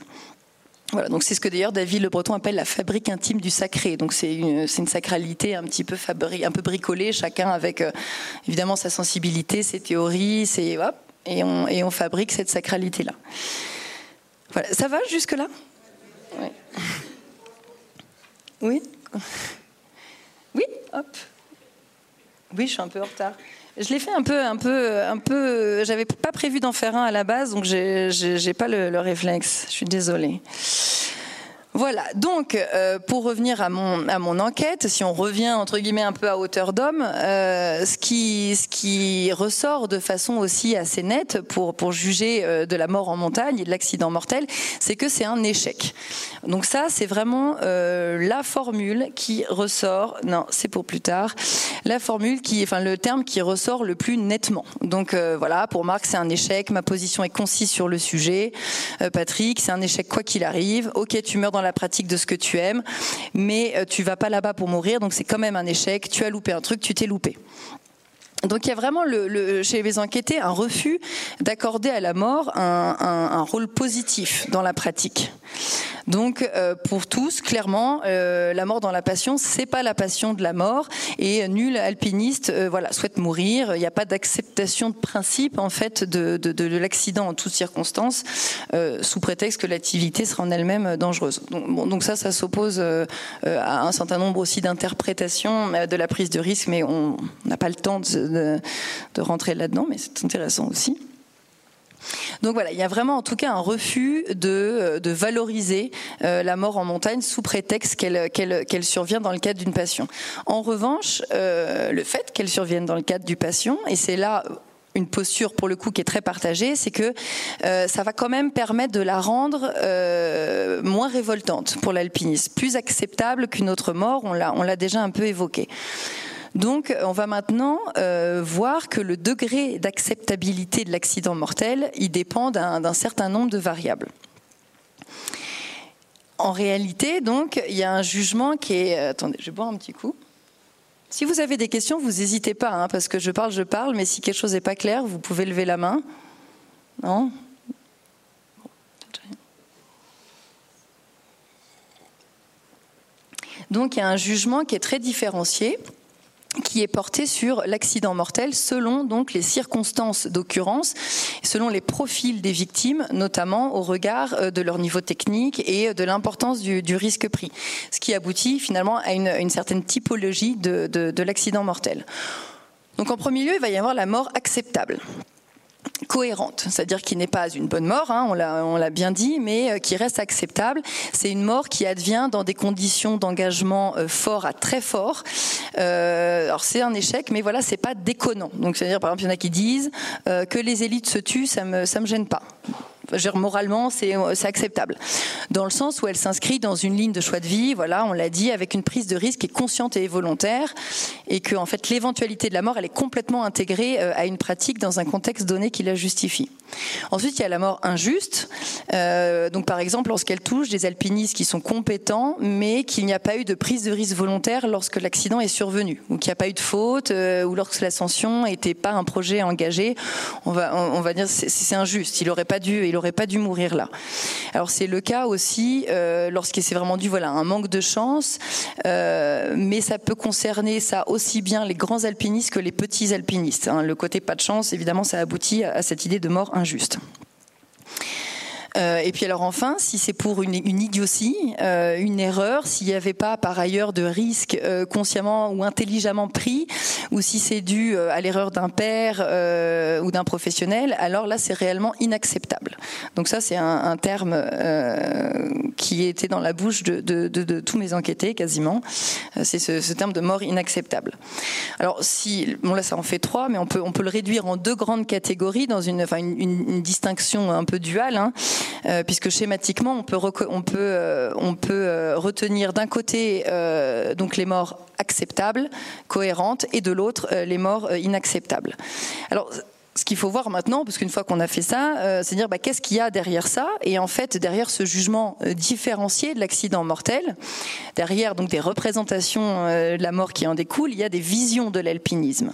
Voilà, donc c'est ce que d'ailleurs David Le Breton appelle la fabrique intime du sacré. Donc c'est une, une, sacralité un petit peu fabri, un peu bricolée, chacun avec euh, évidemment sa sensibilité, ses théories, et, on, et on fabrique cette sacralité là. Ça va jusque là. Oui? Oui, hop. Oui, je suis un peu en retard. Je l'ai fait un peu, un peu, un peu. J'avais pas prévu d'en faire un à la base, donc j'ai pas le, le réflexe. Je suis désolée. Voilà, donc euh, pour revenir à mon, à mon enquête, si on revient entre guillemets un peu à hauteur d'homme, euh, ce, qui, ce qui ressort de façon aussi assez nette pour, pour juger euh, de la mort en montagne et de l'accident mortel, c'est que c'est un échec. Donc ça, c'est vraiment la formule qui ressort, non, c'est pour plus tard, la formule qui, enfin le terme qui ressort le plus nettement. Donc voilà, pour Marc, c'est un échec, ma position est concise sur le sujet. Patrick, c'est un échec quoi qu'il arrive. Ok, tu meurs dans la pratique de ce que tu aimes, mais euh, tu vas pas là-bas pour mourir, donc c'est quand même un échec. Tu as loupé un truc, tu t'es loupé. Donc il y a vraiment le, chez les enquêtés un refus d'accorder à la mort un, rôle positif dans la pratique. Donc euh, pour tous, clairement, euh, la mort dans la passion, c'est pas la passion de la mort et nul alpiniste, euh, voilà, souhaite mourir. Il n'y a pas d'acceptation de principe en fait de, de, de l'accident en toutes circonstances, sous prétexte que l'activité sera en elle-même dangereuse. Donc ça, ça s'oppose à un certain nombre aussi d'interprétations de la prise de risque, mais on n'a pas le temps de, de rentrer là-dedans, mais c'est intéressant aussi. Donc voilà, il y a vraiment en tout cas un refus de, euh, valoriser euh, la mort en montagne sous prétexte qu'elle survient dans le cadre d'une passion. En revanche, euh, le fait qu'elle survienne dans le cadre du passion, et c'est là une posture pour le coup qui est très partagée, c'est que ça va quand même permettre de la rendre moins révoltante pour l'alpiniste, plus acceptable qu'une autre mort. On l'a déjà un peu évoqué. Donc, on va maintenant euh, voir que le degré d'acceptabilité de l'accident mortel, il dépend d'un certain nombre de variables. En réalité, donc, il y a un jugement qui est. Euh, attendez, je boire un petit coup. Si vous avez des questions, vous n'hésitez pas, hein, parce que je parle, je parle, mais si quelque chose n'est pas clair, vous pouvez lever la main. Non? Donc il y a un jugement qui est très différencié qui est porté sur l'accident mortel selon les circonstances d'occurrence, selon les profils des victimes, notamment au regard euh, de leur niveau technique et de l'importance du, risque pris, ce qui aboutit finalement à une, certaine typologie de l'accident mortel. Donc en premier lieu, il va y avoir la mort acceptable cohérente, c'est-à-dire qui n'est pas une bonne mort, hein, on l'a bien dit, mais euh, qui reste acceptable. C'est une mort qui advient dans des conditions d'engagement euh, fort à très fort. Euh, alors c'est un échec, mais voilà, c'est pas déconnant. Donc c'est-à-dire par exemple, il y en a qui disent que les élites se tuent, ça me me gêne pas moralement, c'est acceptable. Dans le sens où elle s'inscrit dans une ligne de choix de vie, voilà, on l'a dit, avec une prise de risque qui est consciente et volontaire, et que en fait l'éventualité de la mort, elle est complètement intégrée euh, à une pratique dans un contexte donné qui la justifie. Ensuite, il y a la mort injuste. Euh, donc, par exemple, lorsqu'elle touche des alpinistes qui sont compétents, mais qu'il n'y a pas eu de prise de risque volontaire lorsque l'accident est survenu, ou qu'il n'y a pas eu de faute, euh, ou lorsque l'ascension n'était pas un projet engagé, on va, on, va dire c'est injuste. Il n'aurait pas dû, n'aurait pas dû mourir là. Alors c'est le cas aussi euh, lorsque c'est vraiment dû voilà un manque de chance, euh, mais ça peut concerner ça aussi bien les grands alpinistes que les petits alpinistes. Hein. Le côté pas de chance, évidemment, ça aboutit à cette idée de mort injuste. Euh, et puis alors enfin, si c'est pour une, une idiotie, euh, une erreur, s'il n'y avait pas par ailleurs de risque euh, consciemment ou intelligemment pris, ou si c'est dû à l'erreur d'un père ou d'un professionnel, alors là c'est réellement inacceptable. Donc ça c'est un, un, terme qui était dans la bouche de, de, de, de tous mes enquêtés quasiment. c'est ce, ce, terme de mort inacceptable. Alors si, bon là ça en fait trois, mais on peut on peut le réduire en deux grandes catégories dans une, enfin une, une distinction un peu duale. Hein. Euh, puisque schématiquement, on peut, euh, euh, retenir d'un côté donc les morts acceptables, cohérentes, et de l'autre les morts inacceptables. Ce qu'il faut voir maintenant, parce qu'une fois qu'on a fait ça, euh, c'est dire bah, qu'est-ce qu'il y a derrière ça Et en fait, derrière ce jugement euh, différencié de l'accident mortel, derrière donc des représentations euh, de la mort qui en découlent, il y a des visions de l'alpinisme.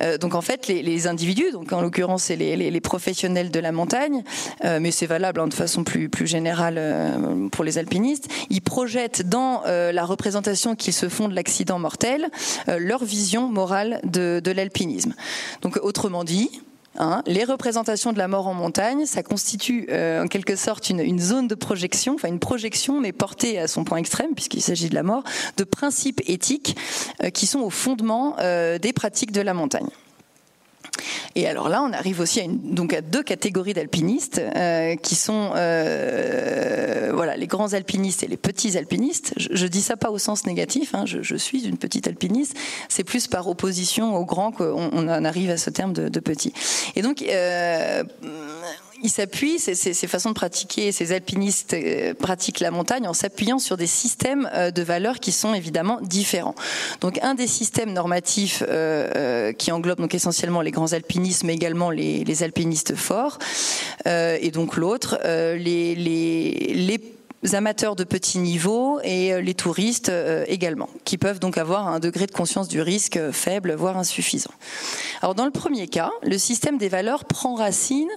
Euh, donc en fait, les, individus, donc en l'occurrence c'est les, professionnels de la montagne, mais c'est valable hein, de façon plus, plus générale pour les alpinistes, ils projettent dans la représentation qu'ils se font de l'accident mortel leur vision morale de l'alpinisme. Donc autrement dit, Hein, les représentations de la mort en montagne, ça constitue euh, en quelque sorte une, zone de projection, enfin une projection, mais portée à son point extrême, puisqu'il s'agit de la mort, de principes éthiques euh, qui sont au fondement euh, des pratiques de la montagne. Et alors là, on arrive aussi à, donc à deux catégories d'alpinistes qui sont les grands alpinistes et les petits alpinistes. Je, je dis ça pas au sens négatif. Hein, je, suis une petite alpiniste. C'est plus par opposition aux grands qu'on on en arrive à ce terme de, petit. Et donc euh, il s'appuie, ces, façons de pratiquer, ces alpinistes euh, pratiquent la montagne en s'appuyant sur des systèmes euh, de valeurs qui sont évidemment différents. Donc un des systèmes normatifs euh, qui englobe donc essentiellement les grands alpinistes, mais également les, alpinistes forts, et donc l'autre, les amateurs de petit niveau et euh, les touristes euh, également, qui peuvent donc avoir un degré de conscience du risque faible, voire insuffisant. Alors dans le premier cas, le système des valeurs prend racine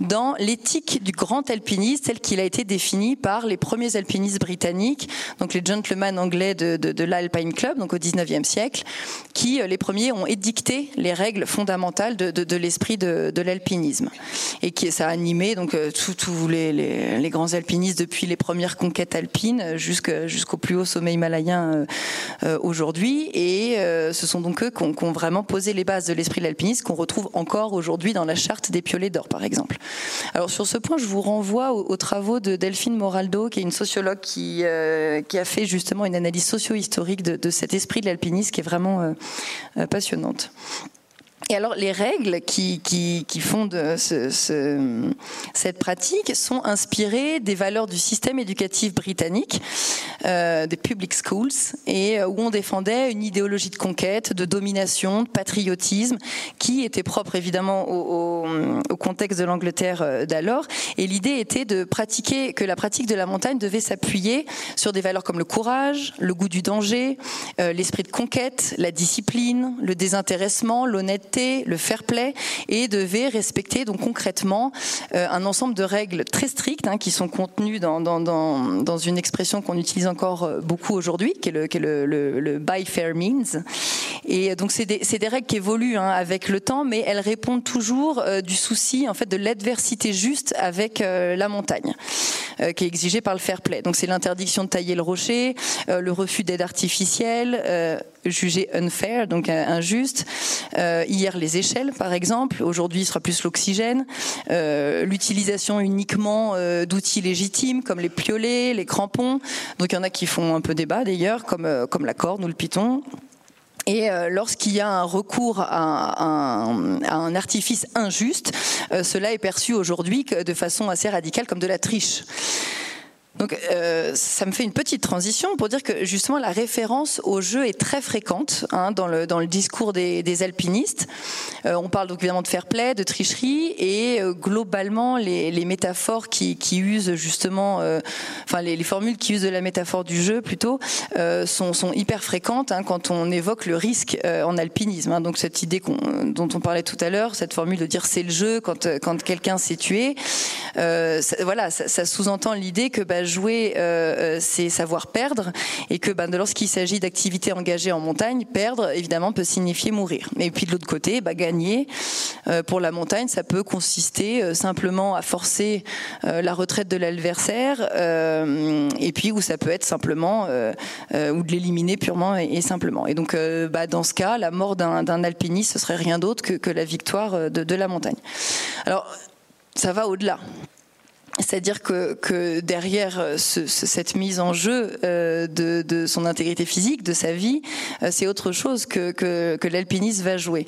dans l'éthique du grand alpiniste, tel qu'il a été défini par les premiers alpinistes britanniques, donc les gentlemen anglais de, de, l'Alpine Club, donc au 19e siècle, qui euh, les premiers ont édicté les règles fondamentales de, de l'esprit de, l'alpinisme et qui ça a animé tous les, les, les grands alpinistes depuis les premières conquête alpine jusqu'au plus haut sommet himalayen euh, euh, aujourd'hui. Et euh, ce sont donc eux qui ont, vraiment posé les bases de l'esprit de l'alpinisme qu'on retrouve encore aujourd'hui dans la charte des piolets d'or, par exemple. Alors sur ce point, je vous renvoie aux, aux travaux de Delphine Moraldo, qui est une sociologue qui, a fait justement une analyse socio-historique de, cet esprit de l'alpinisme qui est vraiment passionnante. Et alors les règles qui, qui, qui fondent ce, ce, cette pratique sont inspirées des valeurs du système éducatif britannique, euh, des public schools, et euh, où on défendait une idéologie de conquête, de domination, de patriotisme, qui était propre évidemment au, au, au contexte de l'Angleterre euh, d'alors. Et l'idée était de pratiquer que la pratique de la montagne devait s'appuyer sur des valeurs comme le courage, le goût du danger, euh, l'esprit de conquête, la discipline, le désintéressement, l'honnêteté le fair play et devait respecter donc concrètement euh, un ensemble de règles très strictes hein, qui sont contenues dans, dans, dans, une expression qu'on utilise encore euh, beaucoup aujourd'hui, qui est le, qui est le, le, by fair means. Et donc c'est des, des, règles qui évoluent hein, avec le temps, mais elles répondent toujours euh, du souci en fait de l'adversité juste avec euh, la montagne, euh, qui est exigée par le fair play. Donc c'est l'interdiction de tailler le rocher, euh, le refus d'aide artificielle, jugé unfair, donc injuste. Les échelles par exemple, aujourd'hui ce sera plus l'oxygène, l'utilisation uniquement d'outils légitimes comme les piolets, les crampons. Donc il y en a qui font un peu débat d'ailleurs, comme comme la corde ou le piton. Et euh, lorsqu'il y a un recours à un, artifice injuste, euh, cela est perçu aujourd'hui de façon assez radicale comme de la triche. Donc euh, ça me fait une petite transition pour dire que justement la référence au jeu est très fréquente hein, dans, le, dans le discours des, des alpinistes. Euh, on parle donc évidemment de fair play, de tricherie et euh, globalement les, les, métaphores qui, qui usent justement, enfin les, les, formules qui usent de la métaphore du jeu plutôt sont, sont, hyper fréquentes hein, quand on évoque le risque en alpinisme. Hein. Donc cette idée dont on parlait tout à l'heure, cette formule de dire c'est le jeu quand, quand quelqu'un s'est tué, ça, voilà, ça, ça sous-entend l'idée que bah, jouer, euh, c'est savoir perdre, et que bah, lorsqu'il s'agit d'activités engagées en montagne, perdre, évidemment, peut signifier mourir. Et puis de l'autre côté, bah, gagner, euh, pour la montagne, ça peut consister euh, simplement à forcer euh, la retraite de l'adversaire, euh, et puis où ça peut être simplement, euh, ou de l'éliminer purement et, simplement. Et donc, bah, dans ce cas, la mort d'un alpiniste, ce serait rien d'autre que, la victoire de la montagne. Alors, ça va au-delà. C'est-à-dire que, que, derrière euh, ce, cette mise en jeu euh, de, de, son intégrité physique, de sa vie, euh, c'est autre chose que, que, que l'alpiniste va jouer.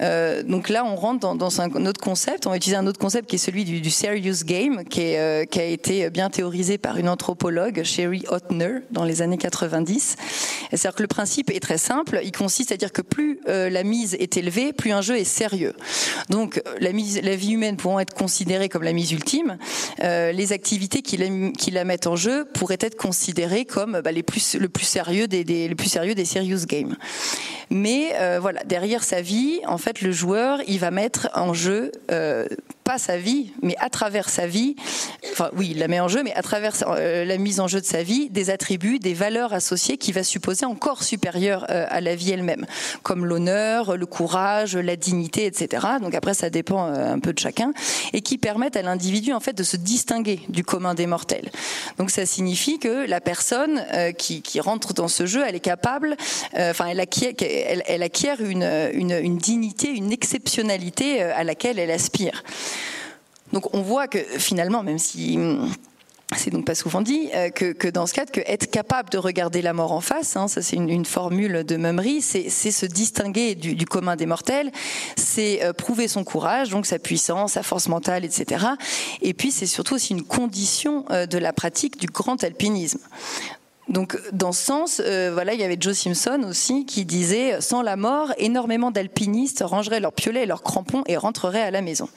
Euh, donc là, on rentre dans, dans, un autre concept. On va utiliser un autre concept qui est celui du, du serious game, qui, est, euh, qui, a été bien théorisé par une anthropologue, Sherry Hotner, dans les années 90. C'est-à-dire que le principe est très simple. Il consiste à dire que plus euh, la mise est élevée, plus un jeu est sérieux. Donc la, mise, la vie humaine pouvant être considérée comme la mise ultime, euh, les activités qui la, mettent en jeu pourraient être considérées comme bah, les plus, le plus sérieux des, plus sérieux des serious games. Mais euh, voilà, derrière sa vie, en fait, le joueur, il va mettre en jeu euh, pas sa vie, mais à travers sa vie, enfin oui, il la met en jeu, mais à travers euh, la mise en jeu de sa vie, des attributs, des valeurs associées qui va supposer encore supérieures euh, à la vie elle-même, comme l'honneur, le courage, la dignité, etc. Donc après, ça dépend euh, un peu de chacun, et qui permettent à l'individu en fait de se distinguer du commun des mortels. Donc ça signifie que la personne qui, qui, rentre dans ce jeu, elle est capable, enfin, elle acquiert, elle, elle acquiert une, une, une dignité, une exceptionnalité à laquelle elle aspire. Donc on voit que finalement, même si c'est donc pas souvent dit euh, que, dans ce cadre, être capable de regarder la mort en face, hein, ça c'est une, formule de Mummery, c'est se distinguer du, commun des mortels, c'est euh, prouver son courage, donc sa puissance, sa force mentale, etc. Et puis c'est surtout aussi une condition euh, de la pratique du grand alpinisme. Donc, dans ce sens, voilà, il y avait Joe Simpson aussi qui disait sans la mort, énormément d'alpinistes rangeraient leurs piolets et leurs crampons et rentreraient à la maison.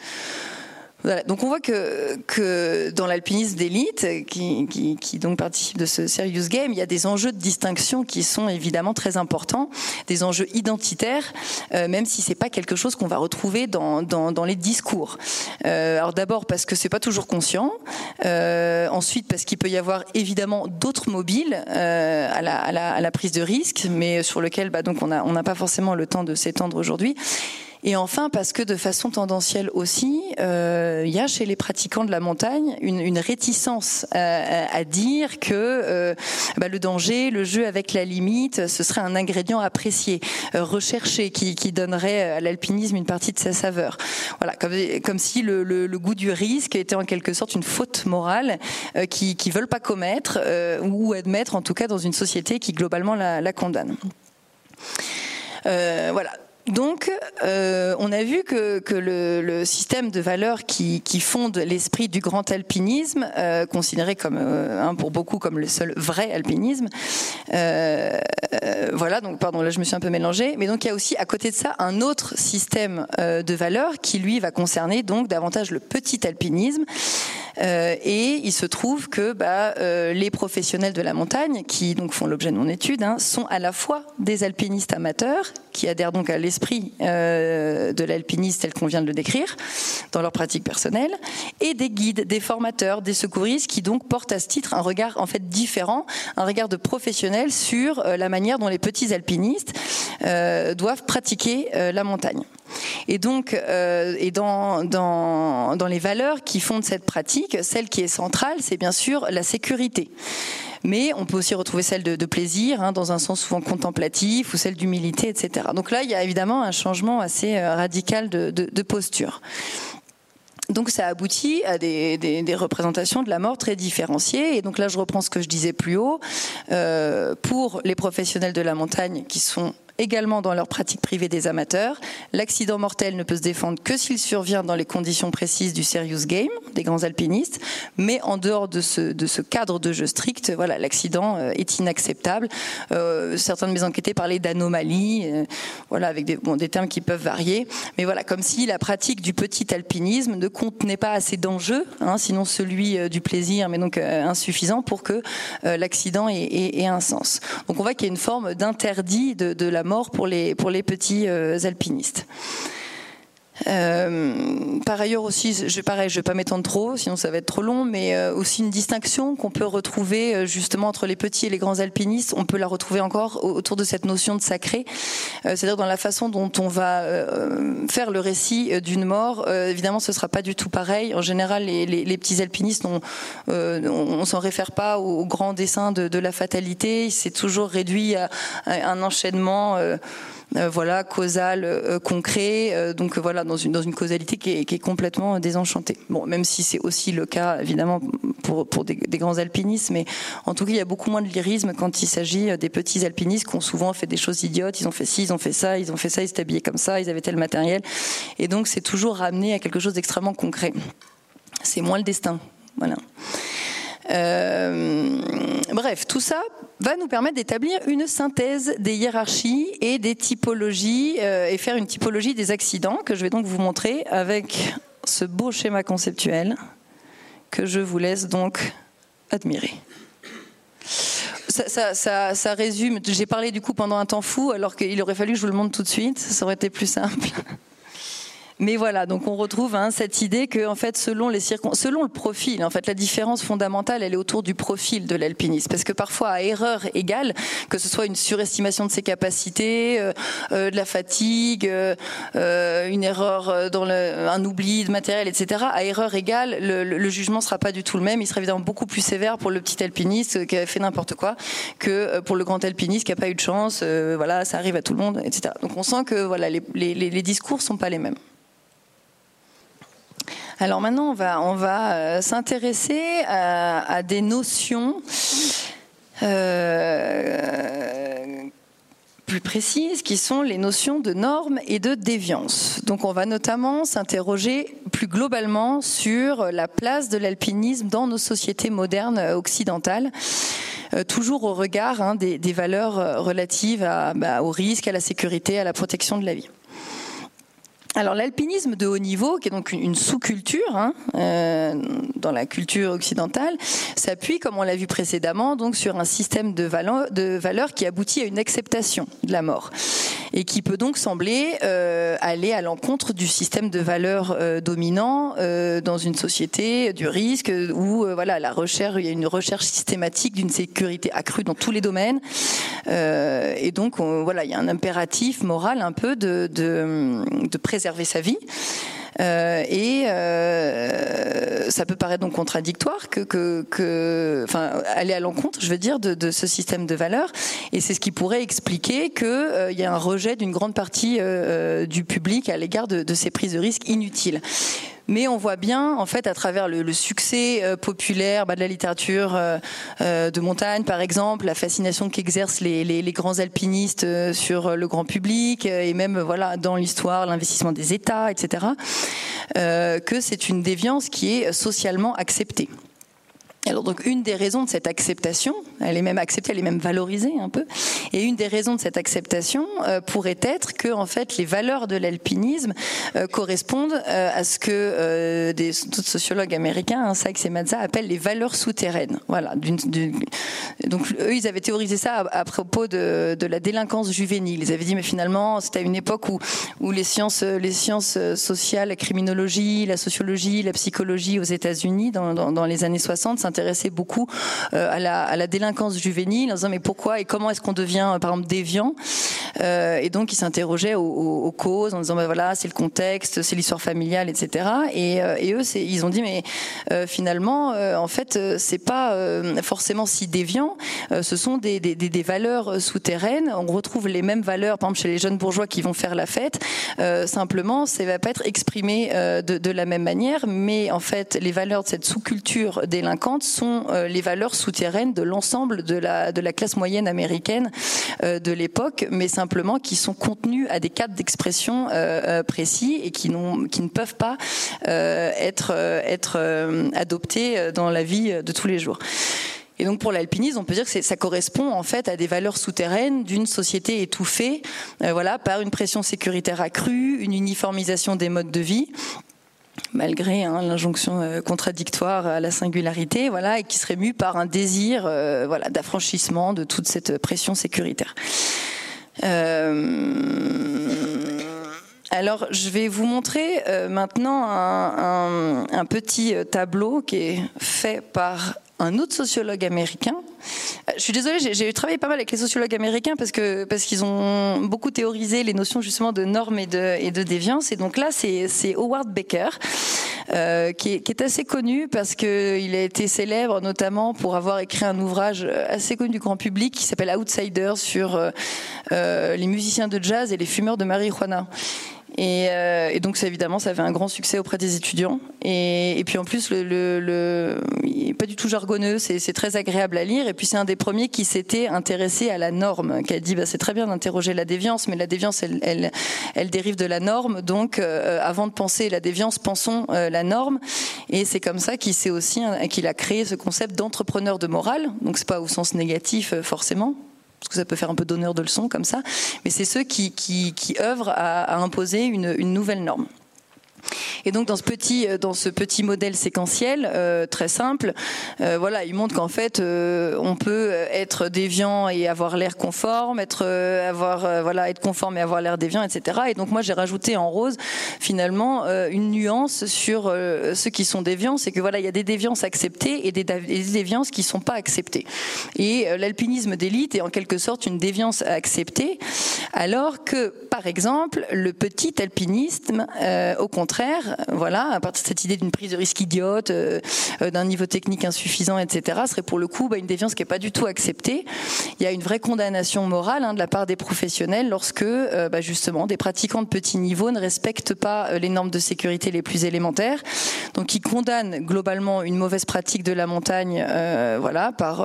Voilà. Donc on voit que, que dans l'alpinisme d'élite, qui, qui, qui, donc participe de ce serious game, il y a des enjeux de distinction qui sont évidemment très importants, des enjeux identitaires, euh, même si c'est pas quelque chose qu'on va retrouver dans, dans, dans les discours. Euh, alors d'abord parce que c'est pas toujours conscient, euh, ensuite parce qu'il peut y avoir évidemment d'autres mobiles euh, à la, à, la, à, la, prise de risque, mais sur lequel bah, donc on n'a on n'a pas forcément le temps de s'étendre aujourd'hui. Et enfin, parce que de façon tendancielle aussi, euh, il y a chez les pratiquants de la montagne une, une réticence à, à, dire que euh, bah, le danger, le jeu avec la limite, ce serait un ingrédient apprécié, euh, recherché, qui, qui, donnerait à l'alpinisme une partie de sa saveur. Voilà, comme, comme si le, le, le, goût du risque était en quelque sorte une faute morale euh, qui ne veulent pas commettre euh, ou admettre, en tout cas dans une société qui globalement la, la condamne. Euh, voilà. Donc, euh, on a vu que, le, système de valeurs qui, fonde l'esprit du grand alpinisme, euh, considéré comme, euh, hein, pour beaucoup comme le seul vrai alpinisme, voilà, donc pardon, là je me suis un peu mélangée, mais donc il y a aussi à côté de ça un autre système de valeurs qui lui va concerner donc davantage le petit alpinisme, et il se trouve que bah, les professionnels de la montagne, qui donc font l'objet de mon étude, hein, sont à la fois des alpinistes amateurs, qui adhèrent donc à l'esprit euh, de l'alpiniste tel qu'on vient de le décrire dans leur pratique personnelle, et des guides, des formateurs, des secouristes qui donc portent à ce titre un regard en fait différent, un regard de professionnel sur euh, la manière dont les petits alpinistes euh, doivent pratiquer euh, la montagne. Et donc, euh, et dans, dans, les valeurs qui fondent cette pratique, celle qui est centrale, c'est bien sûr la sécurité mais on peut aussi retrouver celle de, plaisir, hein, dans un sens souvent contemplatif, ou celle d'humilité, etc. Donc là, il y a évidemment un changement assez euh, radical de, de, posture. Donc ça aboutit à des, des, des, représentations de la mort très différenciées. Et donc là, je reprends ce que je disais plus haut. Euh, pour les professionnels de la montagne qui sont également dans leur pratique privée des amateurs. L'accident mortel ne peut se défendre que s'il survient dans les conditions précises du serious game des grands alpinistes, mais en dehors de ce, cadre de jeu strict, voilà, l'accident euh, est inacceptable. Euh, certains de mes enquêtés parlaient d'anomalies, euh, voilà, avec des, termes qui peuvent varier, mais voilà, comme si la pratique du petit alpinisme ne contenait pas assez d'enjeux, hein, sinon celui du plaisir, mais donc insuffisant pour que l'accident ait, un sens. Donc on voit qu'il y a une forme d'interdit de, de, la mort pour les, pour les petits alpinistes. Euh, par ailleurs aussi, je, pareil, je vais pas m'étendre trop, sinon ça va être trop long, mais euh, aussi une distinction qu'on peut retrouver euh, justement entre les petits et les grands alpinistes. On peut la retrouver encore autour de cette notion de sacré, euh, c'est-à-dire dans la façon dont on va euh, faire le récit d'une mort. évidemment, ce sera pas du tout pareil. En général, les, les, les petits alpinistes, on, on s'en réfère pas au, au grand dessin de, de la fatalité. C'est toujours réduit à, à un enchaînement. Euh, voilà, causal, euh, concret. Euh, donc voilà, dans une, dans une causalité qui est, qui est complètement désenchantée. Bon, même si c'est aussi le cas, évidemment, pour, pour des, des, grands alpinistes, mais en tout cas, il y a beaucoup moins de lyrisme quand il s'agit des petits alpinistes qui ont souvent fait des choses idiotes. Ils ont fait ci, ils ont fait ça, ils ont fait ça, ils s'étaient habillés comme ça, ils avaient tel matériel. Et donc, c'est toujours ramené à quelque chose d'extrêmement concret. C'est moins le destin. Voilà. Euh, bref, tout ça va nous permettre d'établir une synthèse des hiérarchies et des typologies euh, et faire une typologie des accidents que je vais donc vous montrer avec ce beau schéma conceptuel que je vous laisse donc admirer. Ça, résume. J'ai parlé du coup pendant un temps fou, alors qu'il aurait fallu que je vous le montre tout de suite. Ça aurait été plus simple. Mais voilà, donc on retrouve hein, cette idée que, en fait, selon les selon le profil, en fait, la différence fondamentale, elle est autour du profil de l'alpiniste, parce que parfois, à erreur égale, que ce soit une surestimation de ses capacités, euh, euh, de la fatigue, euh, euh une erreur dans le, un oubli de matériel, etc. À erreur égale, le, le, jugement sera pas du tout le même. Il sera évidemment beaucoup plus sévère pour le petit alpiniste qui a fait n'importe quoi que pour le grand alpiniste qui a pas eu de chance. voilà, ça arrive à tout le monde, etc. Donc on sent que voilà, les, les, les discours sont pas les mêmes. Alors maintenant, on va, euh, s'intéresser à, à, des notions euh, plus précises qui sont les notions de normes et de déviance. Donc on va notamment s'interroger plus globalement sur la place de l'alpinisme dans nos sociétés modernes occidentales. Euh, toujours au regard hein, des, valeurs relatives bah, au risque, à la sécurité, à la protection de la vie. Alors l'alpinisme de haut niveau, qui est donc une, sous-culture hein, euh, dans la culture occidentale, s'appuie, comme on l'a vu précédemment, donc sur un système de, valeurs qui aboutit à une acceptation de la mort et qui peut donc sembler euh, aller à l'encontre du système de valeurs euh, dominant dans une société du risque où voilà la recherche, il y a une recherche systématique d'une sécurité accrue dans tous les domaines. Et donc on, voilà il y a un impératif moral un peu de, de, de sa vie. Euh, et euh, ça peut paraître donc contradictoire que, que, que enfin, aller à l'encontre, je veux dire, de, de, ce système de valeurs. Et c'est ce qui pourrait expliquer qu'il euh, y a un rejet d'une grande partie du public à l'égard de, de ces prises de risques inutiles mais on voit bien, en fait, à travers le, le succès euh, populaire bah, de la littérature euh, de montagne, par exemple, la fascination qu'exercent les, les, les, grands alpinistes euh, sur le grand public, et même voilà dans l'histoire, l'investissement des États, etc., que c'est une déviance qui est socialement acceptée. Alors donc une des raisons de cette acceptation, elle est même acceptée, elle est même valorisée un peu, et une des raisons de cette acceptation euh, pourrait être que en fait les valeurs de l'alpinisme euh, correspondent euh, à ce que des sociologues américains, hein, Sykes et Mazza, appellent les valeurs souterraines. Voilà. Donc eux ils avaient théorisé ça à, propos de, la délinquance juvénile. Ils avaient dit mais finalement c'était à une époque où les sciences les sciences sociales, la criminologie, la sociologie, la psychologie aux États-Unis dans les années 60 s'intéressait beaucoup euh, à, la, délinquance juvénile en disant mais pourquoi et comment est-ce qu'on devient par exemple déviant? Euh, et donc il s'interrogeait aux, causes en disant ben voilà c'est le contexte c'est l'histoire familiale etc et, euh, eux ils ont dit mais euh, finalement euh, en fait c'est pas forcément si déviant. Ce sont des, valeurs souterraines. On retrouve les mêmes valeurs par exemple chez les jeunes bourgeois qui vont faire la fête. Simplement ça va pas être exprimé de, de la même manière. Mais en fait les valeurs de cette sous-culture délinquante sont les valeurs souterraines de l'ensemble de la, de la classe moyenne américaine de l'époque, mais simplement qui sont contenues à des cadres d'expression précis et qui, qui ne peuvent pas être, être adoptés dans la vie de tous les jours. Et donc pour l'alpinisme, on peut dire que ça correspond en fait à des valeurs souterraines d'une société étouffée, euh, voilà, par une pression sécuritaire accrue, une uniformisation des modes de vie malgré hein, l'injonction euh, contradictoire à la singularité, voilà, et qui serait mue par un désir, euh, voilà, d'affranchissement de toute cette pression sécuritaire. Alors, je vais vous montrer maintenant un, petit tableau qui est fait par un autre sociologue américain. Euh, je suis désolée, j'ai travaillé pas mal avec les sociologues américains parce que parce qu'ils ont beaucoup théorisé les notions justement de normes et de, et de déviance. Et donc là, c'est Howard Baker. Euh, qui, est, assez connu parce qu'il a été célèbre notamment pour avoir écrit un ouvrage assez connu du grand public qui s'appelle Outsider sur euh les musiciens de jazz et les fumeurs de marijuana. Et, euh, et, donc, évidemment, ça avait un grand succès auprès des étudiants. Et, puis, en plus, il n'est pas du tout jargonneux, c'est très agréable à lire. Et puis, c'est un des premiers qui s'était intéressé à la norme, qui a dit bah, c'est très bien d'interroger la déviance, mais la déviance, elle, dérive de la norme. Donc, euh, avant de penser la déviance, pensons euh, la norme. Et c'est comme ça qu'il aussi qu'il a créé ce concept d'entrepreneur de morale. Donc, c'est pas au sens négatif forcément, parce que ça peut faire un peu d'honneur de leçon comme ça, mais c'est ceux qui, œuvrent à, imposer une nouvelle norme. Et donc dans ce petit euh, dans ce petit modèle séquentiel euh, très simple, euh, voilà, il montre qu'en fait on peut être déviant et avoir l'air conforme, être avoir voilà être conforme et avoir l'air déviant, etc. Et donc moi j'ai rajouté en rose finalement une nuance sur ceux qui sont déviants, c'est que voilà il y a des déviances acceptées et des, des déviances qui sont pas acceptées. Et l'alpinisme d'élite est en quelque sorte une déviance acceptée, alors que par exemple le petit alpinisme au contraire contraire, voilà, à partir de cette idée d'une prise de risque idiote, euh, euh, d'un niveau technique insuffisant, etc., serait pour le coup bah, une déviance qui n'est pas du tout acceptée. Il y a une vraie condamnation morale hein, de la part des professionnels lorsque, euh, bah, justement, des pratiquants de petit niveau ne respectent pas les normes de sécurité les plus élémentaires, donc ils condamnent globalement une mauvaise pratique de la montagne, voilà, par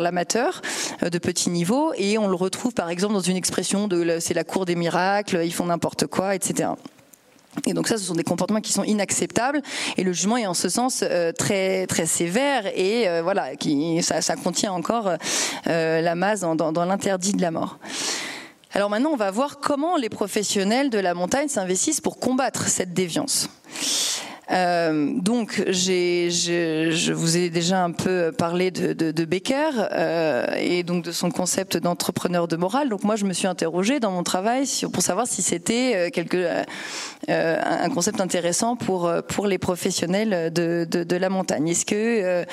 l'amateur de petit niveau, et on le retrouve par exemple dans une expression de c'est la cour des miracles, ils font n'importe quoi, etc. Et donc ça, ce sont des comportements qui sont inacceptables. Et le jugement est en ce sens euh, très très sévère et euh, voilà, qui ça, ça, contient encore euh, la masse dans, dans, dans l'interdit de la mort. Alors maintenant, on va voir comment les professionnels de la montagne s'investissent pour combattre cette déviance. Euh, donc, j'ai, je, je, vous ai déjà un peu parlé de, de, de Becker euh, et donc de son concept d'entrepreneur de morale. Donc, moi, je me suis interrogée dans mon travail sur, pour savoir si c'était euh, quelque, euh, un concept intéressant pour pour les professionnels de, de, de la montagne. Est-ce que euh,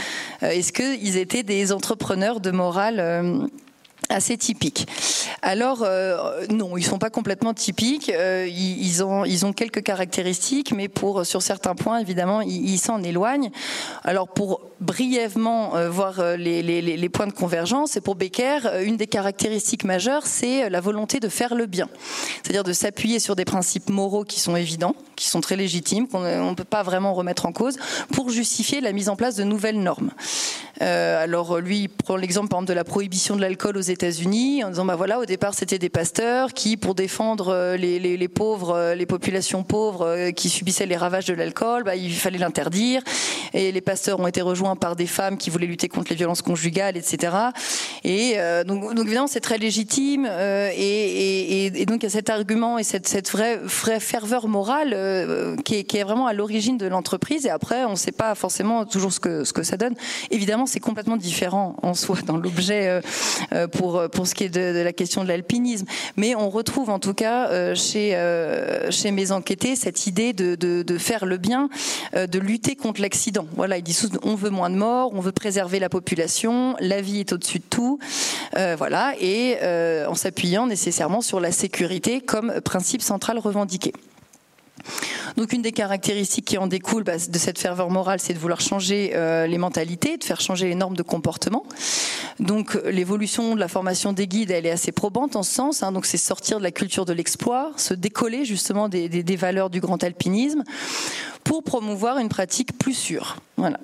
est-ce que ils étaient des entrepreneurs de morale assez typiques. Alors euh, non, ils sont pas complètement typiques. Euh, ils, ont quelques caractéristiques, mais pour sur certains points évidemment ils, s'en éloignent. Alors pour brièvement euh, voir les, points de convergence, et pour Becker, une des caractéristiques majeures, c'est la volonté de faire le bien, c'est-à-dire de s'appuyer sur des principes moraux qui sont évidents, qui sont très légitimes, qu'on ne peut pas vraiment remettre en cause, pour justifier la mise en place de nouvelles normes. Alors lui, il prend l'exemple de la prohibition de l'alcool aux États-Unis, en disant bah voilà, au départ c'était des pasteurs qui, pour défendre les, les, les pauvres, les populations pauvres qui subissaient les ravages de l'alcool, bah, il fallait l'interdire, et les pasteurs ont été rejoints par des femmes qui voulaient lutter contre les violences conjugales, etc. Et euh, donc, évidemment, c'est très légitime. Euh, et, et, donc, il y a cet argument et cette, cette vraie, ferveur morale euh, qui, est, qui, est, vraiment à l'origine de l'entreprise. Et après, on ne sait pas forcément toujours ce que, ce que ça donne. Évidemment, c'est complètement différent en soi dans l'objet euh, euh, pour, pour ce qui est de, la question de l'alpinisme. Mais on retrouve en tout cas euh, chez, chez mes enquêtés cette idée de, de, faire le bien, de lutter contre l'accident. Voilà, ils disent on veut moins de morts, on veut préserver la population, la vie est au-dessus de tout, euh, voilà, et euh, en s'appuyant nécessairement sur la sécurité comme principe central revendiqué. Donc une des caractéristiques qui en découle bah, de cette ferveur morale, c'est de vouloir changer euh, les mentalités, de faire changer les normes de comportement. Donc l'évolution de la formation des guides, elle est assez probante en ce sens. Hein, donc c'est sortir de la culture de l'exploit, se décoller justement des, valeurs du grand alpinisme pour promouvoir une pratique plus sûre. Voilà.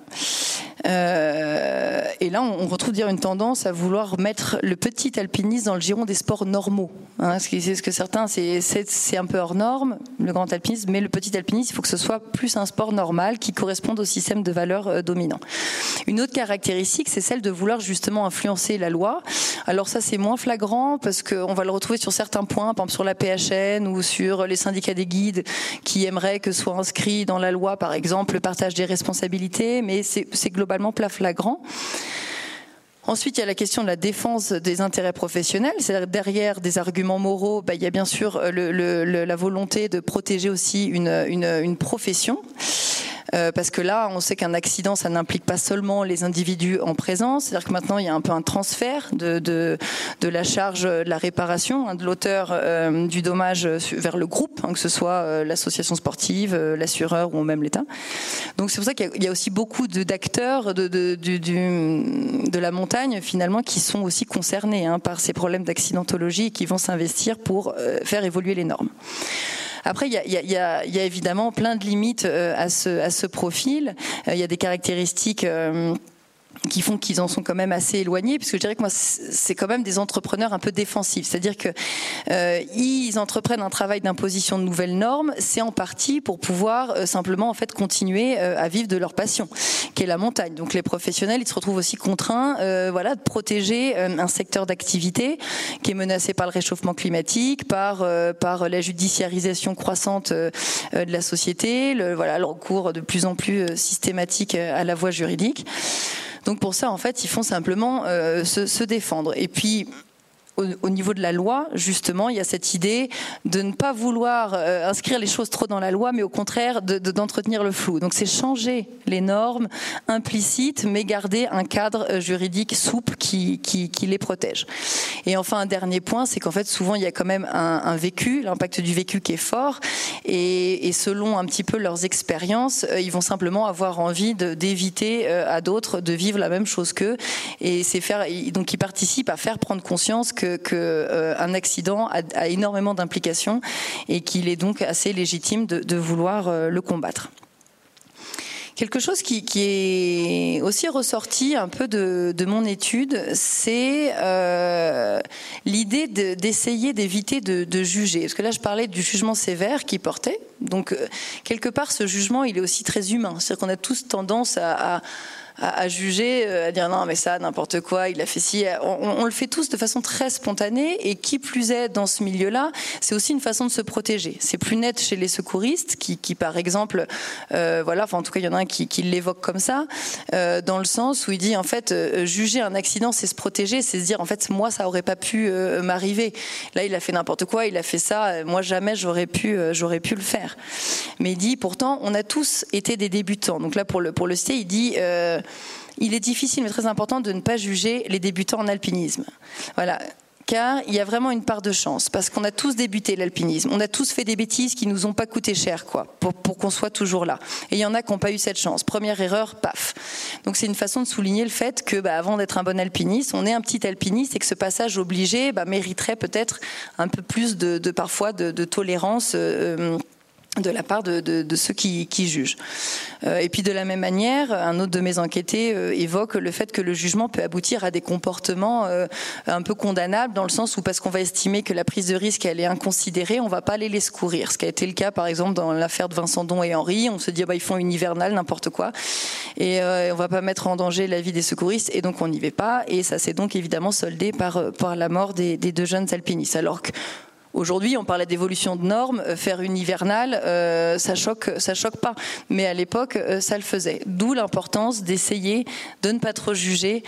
Euh, et là, on, retrouve dire une tendance à vouloir mettre le petit alpinisme dans le giron des sports normaux. Hein, ce, qui, ce que certains, c'est un peu hors norme, le grand alpinisme, mais le petit il faut que ce soit plus un sport normal qui corresponde au système de valeurs euh, dominant. Une autre caractéristique, c'est celle de vouloir justement influencer la loi. Alors ça, c'est moins flagrant parce qu'on va le retrouver sur certains points, par exemple sur la PHN ou sur les syndicats des guides qui aimeraient que soit inscrit dans la loi, par exemple, le partage des responsabilités, mais c'est globalement plat flagrant. Ensuite, il y a la question de la défense des intérêts professionnels. C'est-à-dire derrière des arguments moraux, bah, il y a bien sûr euh, la volonté de protéger aussi une profession. Euh, parce que là, on sait qu'un accident, ça n'implique pas seulement les individus en présence, c'est-à-dire que maintenant, il y a un peu un transfert de, la charge de la réparation hein, de l'auteur euh, du dommage vers le groupe, hein, que ce soit euh, l'association sportive, l'assureur ou même l'État. Donc c'est pour ça qu'il y, a aussi beaucoup d'acteurs de, la montagne, finalement, qui sont aussi concernés hein, par ces problèmes d'accidentologie et qui vont s'investir pour faire évoluer les normes. Après, il y a, évidemment plein de limites euh, à ce, à ce profil. Euh, il y a des caractéristiques euh, qui font qu'ils en sont quand même assez éloignés, puisque je dirais que moi, c'est quand même des entrepreneurs un peu défensifs. C'est-à-dire que euh, ils entreprennent un travail d'imposition de nouvelles normes, c'est en partie pour pouvoir euh, simplement en fait continuer euh, à vivre de leur passion, qui est la montagne. Donc les professionnels, ils se retrouvent aussi contraints, euh, voilà, de protéger un secteur d'activité qui est menacé par le réchauffement climatique, par par la judiciarisation croissante de la société, le voilà, le recours de plus en plus systématique à la voie juridique. Donc pour ça, en fait, ils font simplement euh, se, se, défendre. Et puis au, niveau de la loi, justement, il y a cette idée de ne pas vouloir euh, inscrire les choses trop dans la loi, mais au contraire d'entretenir le flou. Donc c'est changer les normes implicites, mais garder un cadre euh, juridique souple qui, les protège. Et enfin, un dernier point, c'est qu'en fait, souvent, il y a quand même un, vécu, l'impact du vécu qui est fort, et, et, selon un petit peu leurs expériences, euh, ils vont simplement avoir envie d'éviter à d'autres de vivre la même chose qu'eux, et c'est faire, donc ils participent à faire prendre conscience que qu'un euh, accident a, énormément d'implications et qu'il est donc assez légitime de, vouloir euh, le combattre. Quelque chose qui, est aussi ressorti un peu de, mon étude, c'est euh, l'idée d'essayer d'éviter de, juger. Parce que là, je parlais du jugement sévère qui portait. Donc, quelque part, ce jugement, il est aussi très humain. C'est-à-dire qu'on a tous tendance à à, juger, euh, à dire non mais ça n'importe quoi, il a fait ci. On, le fait tous de façon très spontanée et qui plus est dans ce milieu-là, c'est aussi une façon de se protéger. C'est plus net chez les secouristes qui, qui par exemple, euh, voilà, enfin en tout cas il y en a un qui, qui l'évoque comme ça, euh, dans le sens où il dit en fait euh, juger un accident c'est se protéger, c'est se dire en fait moi ça aurait pas pu euh, m'arriver. Là il a fait n'importe quoi, il a fait ça, moi jamais j'aurais pu j'aurais pu le faire. Mais il dit pourtant on a tous été des débutants. Donc là pour le pour le citer il dit il est difficile mais très important de ne pas juger les débutants en alpinisme. Voilà car il y a vraiment une part de chance, parce qu'on a tous débuté l'alpinisme, on a tous fait des bêtises qui nous ont pas coûté cher, quoi, pour, qu'on soit toujours là. Et il y en a qui n'ont pas eu cette chance. Première erreur, paf. Donc c'est une façon de souligner le fait que, bah, avant d'être un bon alpiniste, on est un petit alpiniste et que ce passage obligé bah, mériterait peut-être un peu plus de, parfois de, tolérance. Euh, de la part de, ceux qui, jugent. Euh, et puis de la même manière, un autre de mes enquêtés euh, évoque le fait que le jugement peut aboutir à des comportements euh, un peu condamnables dans le sens où parce qu'on va estimer que la prise de risque est inconsidérée, on va pas aller les secourir. Ce qui a été le cas par exemple dans l'affaire de Vincent Don et Henri, on se dit ah bah ils font une hivernale n'importe quoi et on va pas mettre en danger la vie des secouristes et donc on n'y va pas et ça s'est donc évidemment soldé par par la mort des, des deux jeunes alpinistes. Alors que Aujourd'hui, on parlait d'évolution de normes, euh, faire une hivernale, euh, ça choque, ça choque pas. Mais à l'époque, euh, ça le faisait. D'où l'importance d'essayer de ne pas trop juger,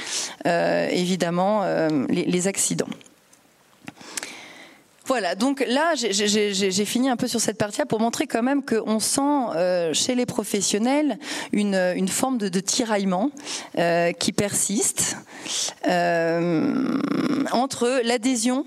évidemment, les accidents. Voilà, donc là, j'ai fini un peu sur cette partie-là pour montrer quand même qu'on sent euh, chez les professionnels une, forme de, tiraillement euh, qui persiste euh, entre l'adhésion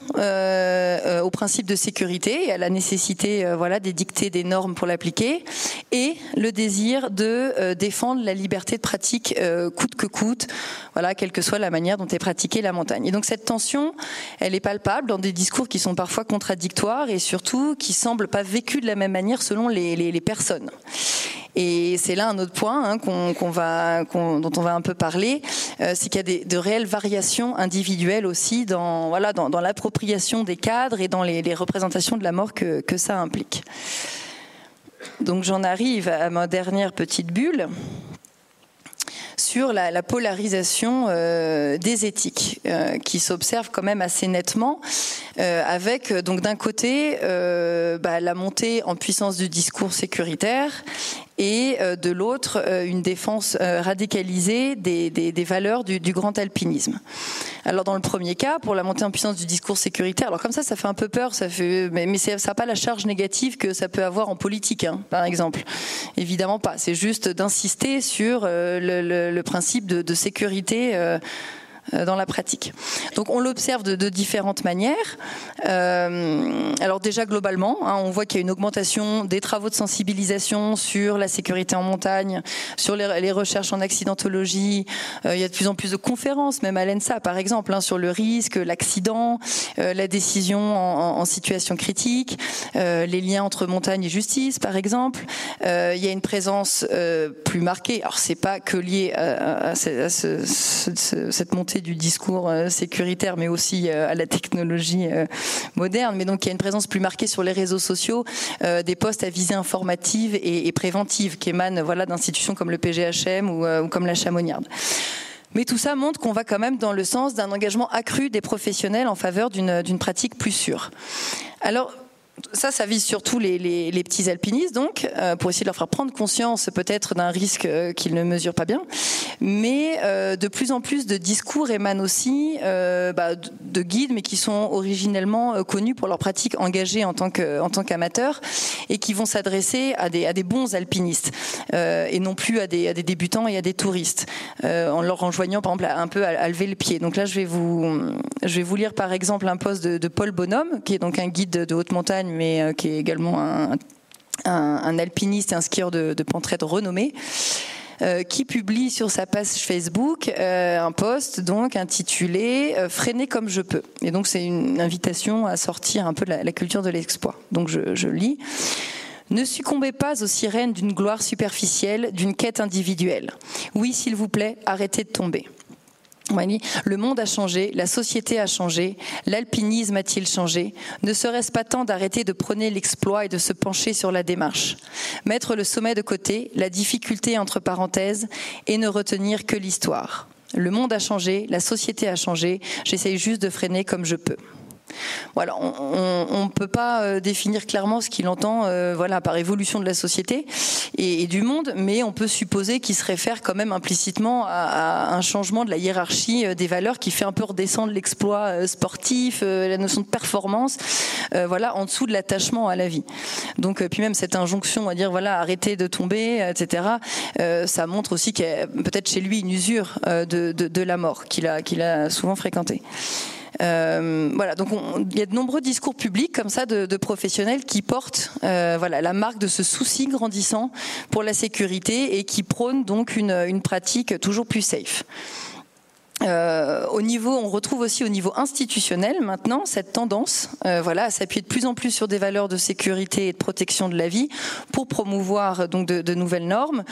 au principe de sécurité et à la nécessité voilà, d'édicter des normes pour l'appliquer et le désir de défendre la liberté de pratique coûte que coûte, voilà, quelle que soit la manière dont est pratiquée la montagne. Et donc cette tension, elle est palpable dans des discours qui sont parfois contradictoires et surtout qui semblent pas vécus de la même manière selon les, personnes. Et c'est là un autre point hein, qu'on, va, dont on va un peu parler, euh, c'est qu'il y a des, de réelles variations individuelles aussi dans, voilà, dans, l'appropriation des cadres et dans les, représentations de la mort que ça implique. Donc j'en arrive à ma dernière petite bulle sur la, polarisation euh, des éthiques euh, qui s'observe quand même assez nettement euh, avec donc d'un côté bah, la montée en puissance du discours sécuritaire et euh, de l'autre euh, une défense euh, radicalisée des, des, valeurs du, du, grand alpinisme. Alors dans le premier cas, pour la montée en puissance du discours sécuritaire, alors comme ça, ça fait un peu peur, ça fait, mais, mais ça n'a pas la charge négative que ça peut avoir en politique, hein, par exemple. Évidemment pas. C'est juste d'insister sur le, le, le, principe de, de sécurité. Euh, dans la pratique. Donc on l'observe de, différentes manières. Euh, alors déjà globalement, hein, on voit qu'il y a une augmentation des travaux de sensibilisation sur la sécurité en montagne, sur les, recherches en accidentologie. Euh, il y a de plus en plus de conférences, même à l'ENSA par exemple, hein, sur le risque, l'accident, euh, la décision en, situation critique, euh, les liens entre montagne et justice par exemple. il y a une présence plus marquée. Alors c'est pas que lié à, à, à, ce, ce, cette montée du discours euh, sécuritaire, mais aussi euh, à la technologie euh, moderne. Mais donc il y a une présence plus marquée sur les réseaux sociaux, des postes à visée informative et, préventive qui émanent voilà, d'institutions comme le PGHM ou, comme la Chamoniarde. Mais tout ça montre qu'on va quand même dans le sens d'un engagement accru des professionnels en faveur d'une pratique plus sûre. Alors, ça, ça vise surtout les, petits alpinistes, donc, euh, pour essayer de leur faire prendre conscience peut-être d'un risque euh, qu'ils ne mesurent pas bien. Mais euh, de plus en plus de discours émanent aussi bah, de guides, mais qui sont originellement connus pour leur pratique engagée en tant qu'amateurs et qui vont s'adresser à des bons alpinistes et non plus à des, débutants et à des touristes, en leur enjoignant par exemple un peu à, lever le pied. Donc là, je vais vous lire par exemple un post de, de Paul Bonhomme, qui est donc un guide de, de haute montagne mais euh, qui est également un, alpiniste et un skieur de, de renommé. Euh, qui publie sur sa page Facebook euh, un post intitulé Freiner comme je peux. Et donc c'est une invitation à sortir un peu de la, culture de l'exploit. Donc je lis. Ne succombez pas aux sirènes d'une gloire superficielle, d'une quête individuelle. Oui, s'il vous plaît, arrêtez de tomber. Le monde a changé, la société a changé, l'alpinisme a-t-il changé Ne serait-ce pas temps d'arrêter de prôner l'exploit et de se pencher sur la démarche? Mettre le sommet de côté, la difficulté entre parenthèses, et ne retenir que l'histoire. Le monde a changé, la société a changé, j'essaye juste de freiner comme je peux. Voilà, on ne peut pas euh, définir clairement ce qu'il entend euh, voilà, par évolution de la société et, du monde, mais on peut supposer qu'il se réfère quand même implicitement à, un changement de la hiérarchie euh, des valeurs qui fait un peu redescendre l'exploit sportif, la notion de performance, voilà, en dessous de l'attachement à la vie. Donc, puis même cette injonction à dire voilà, arrêtez de tomber, etc., ça montre aussi qu'il y a peut-être chez lui une usure de, la mort qu'il a souvent fréquentée. Euh, voilà, donc il y a de nombreux discours publics comme ça de, de professionnels qui portent euh, voilà la marque de ce souci grandissant pour la sécurité et qui prônent donc une, une pratique toujours plus safe. Euh, au niveau, on retrouve aussi au niveau institutionnel maintenant cette tendance, euh, voilà, à s'appuyer de plus en plus sur des valeurs de sécurité et de protection de la vie pour promouvoir donc de, de nouvelles normes.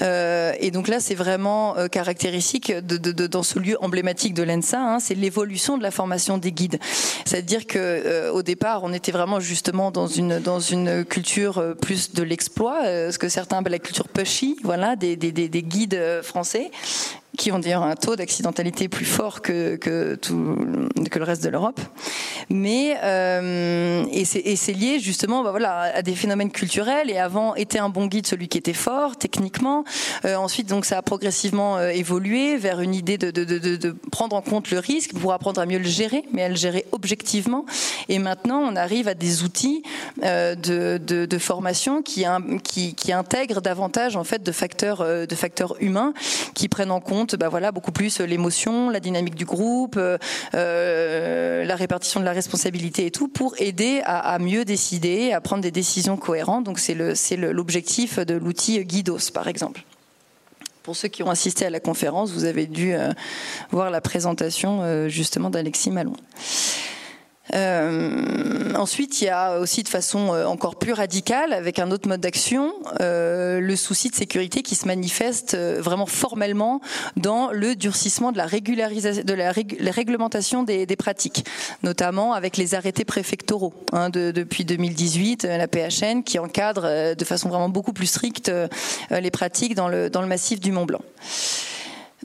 Euh, et donc là, c'est vraiment euh, caractéristique de, de, dans ce lieu emblématique de l'ENSA, hein, c'est l'évolution de la formation des guides. C'est-à-dire que euh, au départ, on était vraiment justement dans une dans une culture plus de l'exploit, ce que certains appellent la culture pushy, voilà, des, des, des guides français qui ont d'ailleurs un taux d'accidentalité plus fort que, que, tout, que le reste de l'Europe. Mais euh, et c'est lié justement bah voilà, à des phénomènes culturels. Et avant était un bon guide celui qui était fort techniquement. Euh, ensuite donc ça a progressivement euh, évolué vers une idée de, de, de, prendre en compte le risque pour apprendre à mieux le gérer, mais à le gérer objectivement. Et maintenant on arrive à des outils de, formation qui, qui, qui intègrent davantage en fait de facteurs de facteurs humains qui prennent en compte bah voilà, beaucoup plus l'émotion, la dynamique du groupe, euh, euh, la répartition de la responsabilité et tout, pour aider à, mieux décider, à prendre des décisions cohérentes. Donc c'est l'objectif de l'outil Guidos, par exemple. Pour ceux qui ont assisté à la conférence, vous avez dû euh, voir la présentation justement d'Alexis Malon. Euh, ensuite, il y a aussi de façon euh, encore plus radicale, avec un autre mode d'action, euh, le souci de sécurité qui se manifeste vraiment formellement dans le durcissement de la régularisation, de la, réglementation des, pratiques, notamment avec les arrêtés préfectoraux hein, depuis 2018, la PHN qui encadre de façon vraiment beaucoup plus stricte les pratiques dans le, dans le massif du Mont Blanc.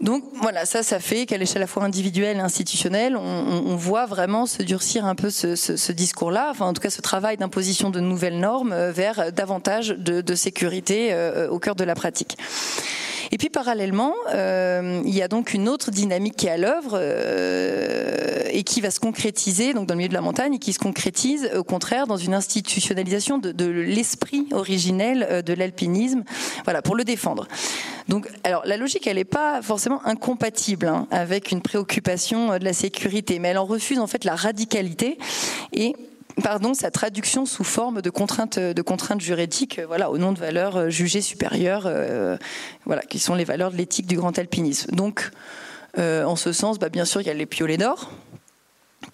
Donc voilà, ça, ça fait qu'à l'échelle à la fois individuelle et institutionnelle, on, voit vraiment se durcir un peu ce, discours-là, enfin en tout cas ce travail d'imposition de nouvelles normes euh, vers davantage de, sécurité euh, au cœur de la pratique. Et puis parallèlement, euh, il y a donc une autre dynamique qui est à l'œuvre euh, et qui va se concrétiser dans le milieu de la montagne et qui se concrétise au contraire dans une institutionnalisation de, l'esprit originel euh, de l'alpinisme, voilà, pour le défendre. Donc, la logique, elle n'est pas forcément incompatible hein, avec une préoccupation de la sécurité, mais elle en refuse en fait la radicalité et pardon, sa traduction sous forme de contraintes, juridiques, euh, voilà, au nom de valeurs euh, jugées supérieures, euh, voilà, qui sont les valeurs de l'éthique du grand alpinisme. Donc, en ce sens, bah, bien sûr, il y a les piolets d'or,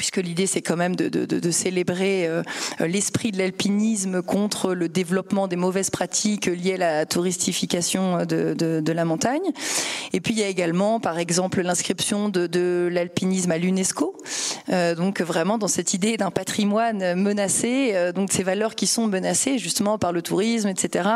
puisque l'idée c'est quand même de, célébrer euh, l'esprit de l'alpinisme contre le développement des mauvaises pratiques liées à la touristification de, la montagne. Et puis il y a également par exemple l'inscription de, l'alpinisme à l'UNESCO, euh, donc vraiment dans cette idée d'un patrimoine menacé, euh, donc ces valeurs qui sont menacées justement par le tourisme, etc.,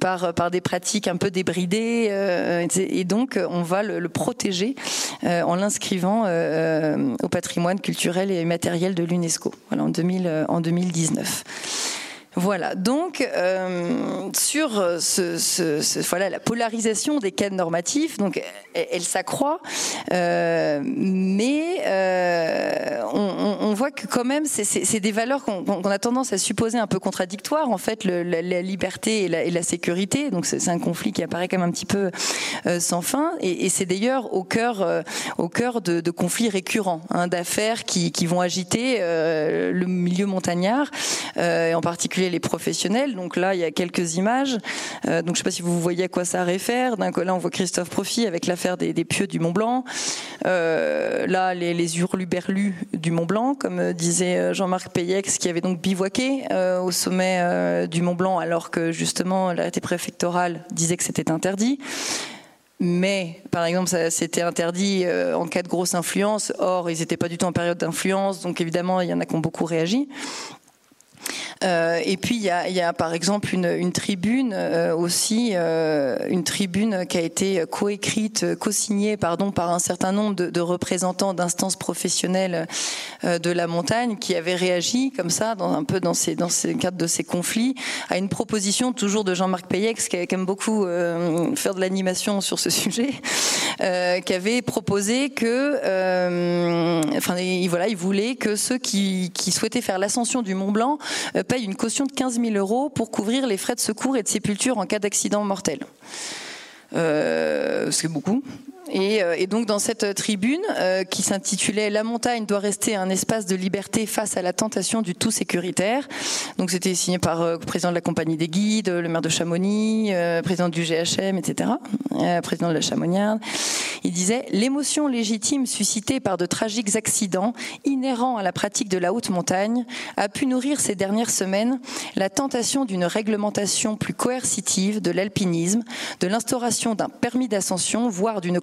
par, des pratiques un peu débridées, et donc on va le protéger en l'inscrivant au patrimoine culturel et matériel de l'UNESCO voilà, en, 2000, en 2019. Voilà, donc euh, sur ce, voilà, la polarisation des cadres normatifs, donc elle, s'accroît, euh, mais euh, on, voit que quand même c'est des valeurs qu'on a tendance à supposer un peu contradictoires, en fait, la, liberté et la, et sécurité, donc c'est un conflit qui apparaît quand même un petit peu sans fin, et, c'est d'ailleurs au cœur, de, conflits récurrents, hein, d'affaires qui, qui, vont agiter le milieu montagnard, en particulier les professionnels. Donc là, il y a quelques images. Euh, donc je ne sais pas si vous voyez à quoi ça réfère. Là, on voit Christophe Profit avec l'affaire des, pieux du Mont Blanc. Euh, là, les, les hurluberlus du Mont Blanc, comme disait euh, Jean-Marc Payex, qui avait donc bivouaqué au sommet du Mont Blanc, alors que justement l'arrêté préfectoral disait que c'était interdit mais par exemple c'était interdit en cas de grosse influence. Or, ils n'étaient pas du tout en période d'influence, donc évidemment il y en a qui ont beaucoup réagi. Euh, et puis il y a, y a, par exemple une, une tribune euh, aussi, euh, une tribune qui a été coécrite, co-signée pardon par un certain nombre de, de représentants d'instances professionnelles de la montagne qui avaient réagi comme ça, dans, un peu dans ces dans ces cadre de ces conflits, à une proposition toujours de Jean-Marc Payex qui aime beaucoup faire de l'animation sur ce sujet, qui avait proposé que, enfin voilà, il voulait que ceux qui, qui souhaitaient faire l'ascension du Mont Blanc paye une caution de 15 000 euros pour couvrir les frais de secours et de sépulture en cas d'accident mortel. Euh, c'est beaucoup. Euh, et, donc dans cette tribune euh, qui s'intitulait La montagne doit rester un espace de liberté face à la tentation du tout sécuritaire. Donc c'était signé par le président de la compagnie des guides, le maire de Chamonix, président du GHM, etc., président de la Chamonnière. Il disait l'émotion légitime suscitée par de tragiques accidents inhérents à la pratique de la haute montagne a pu nourrir ces dernières semaines la tentation d'une réglementation plus coercitive de l'alpinisme, de l'instauration d'un permis d'ascension, voire d'une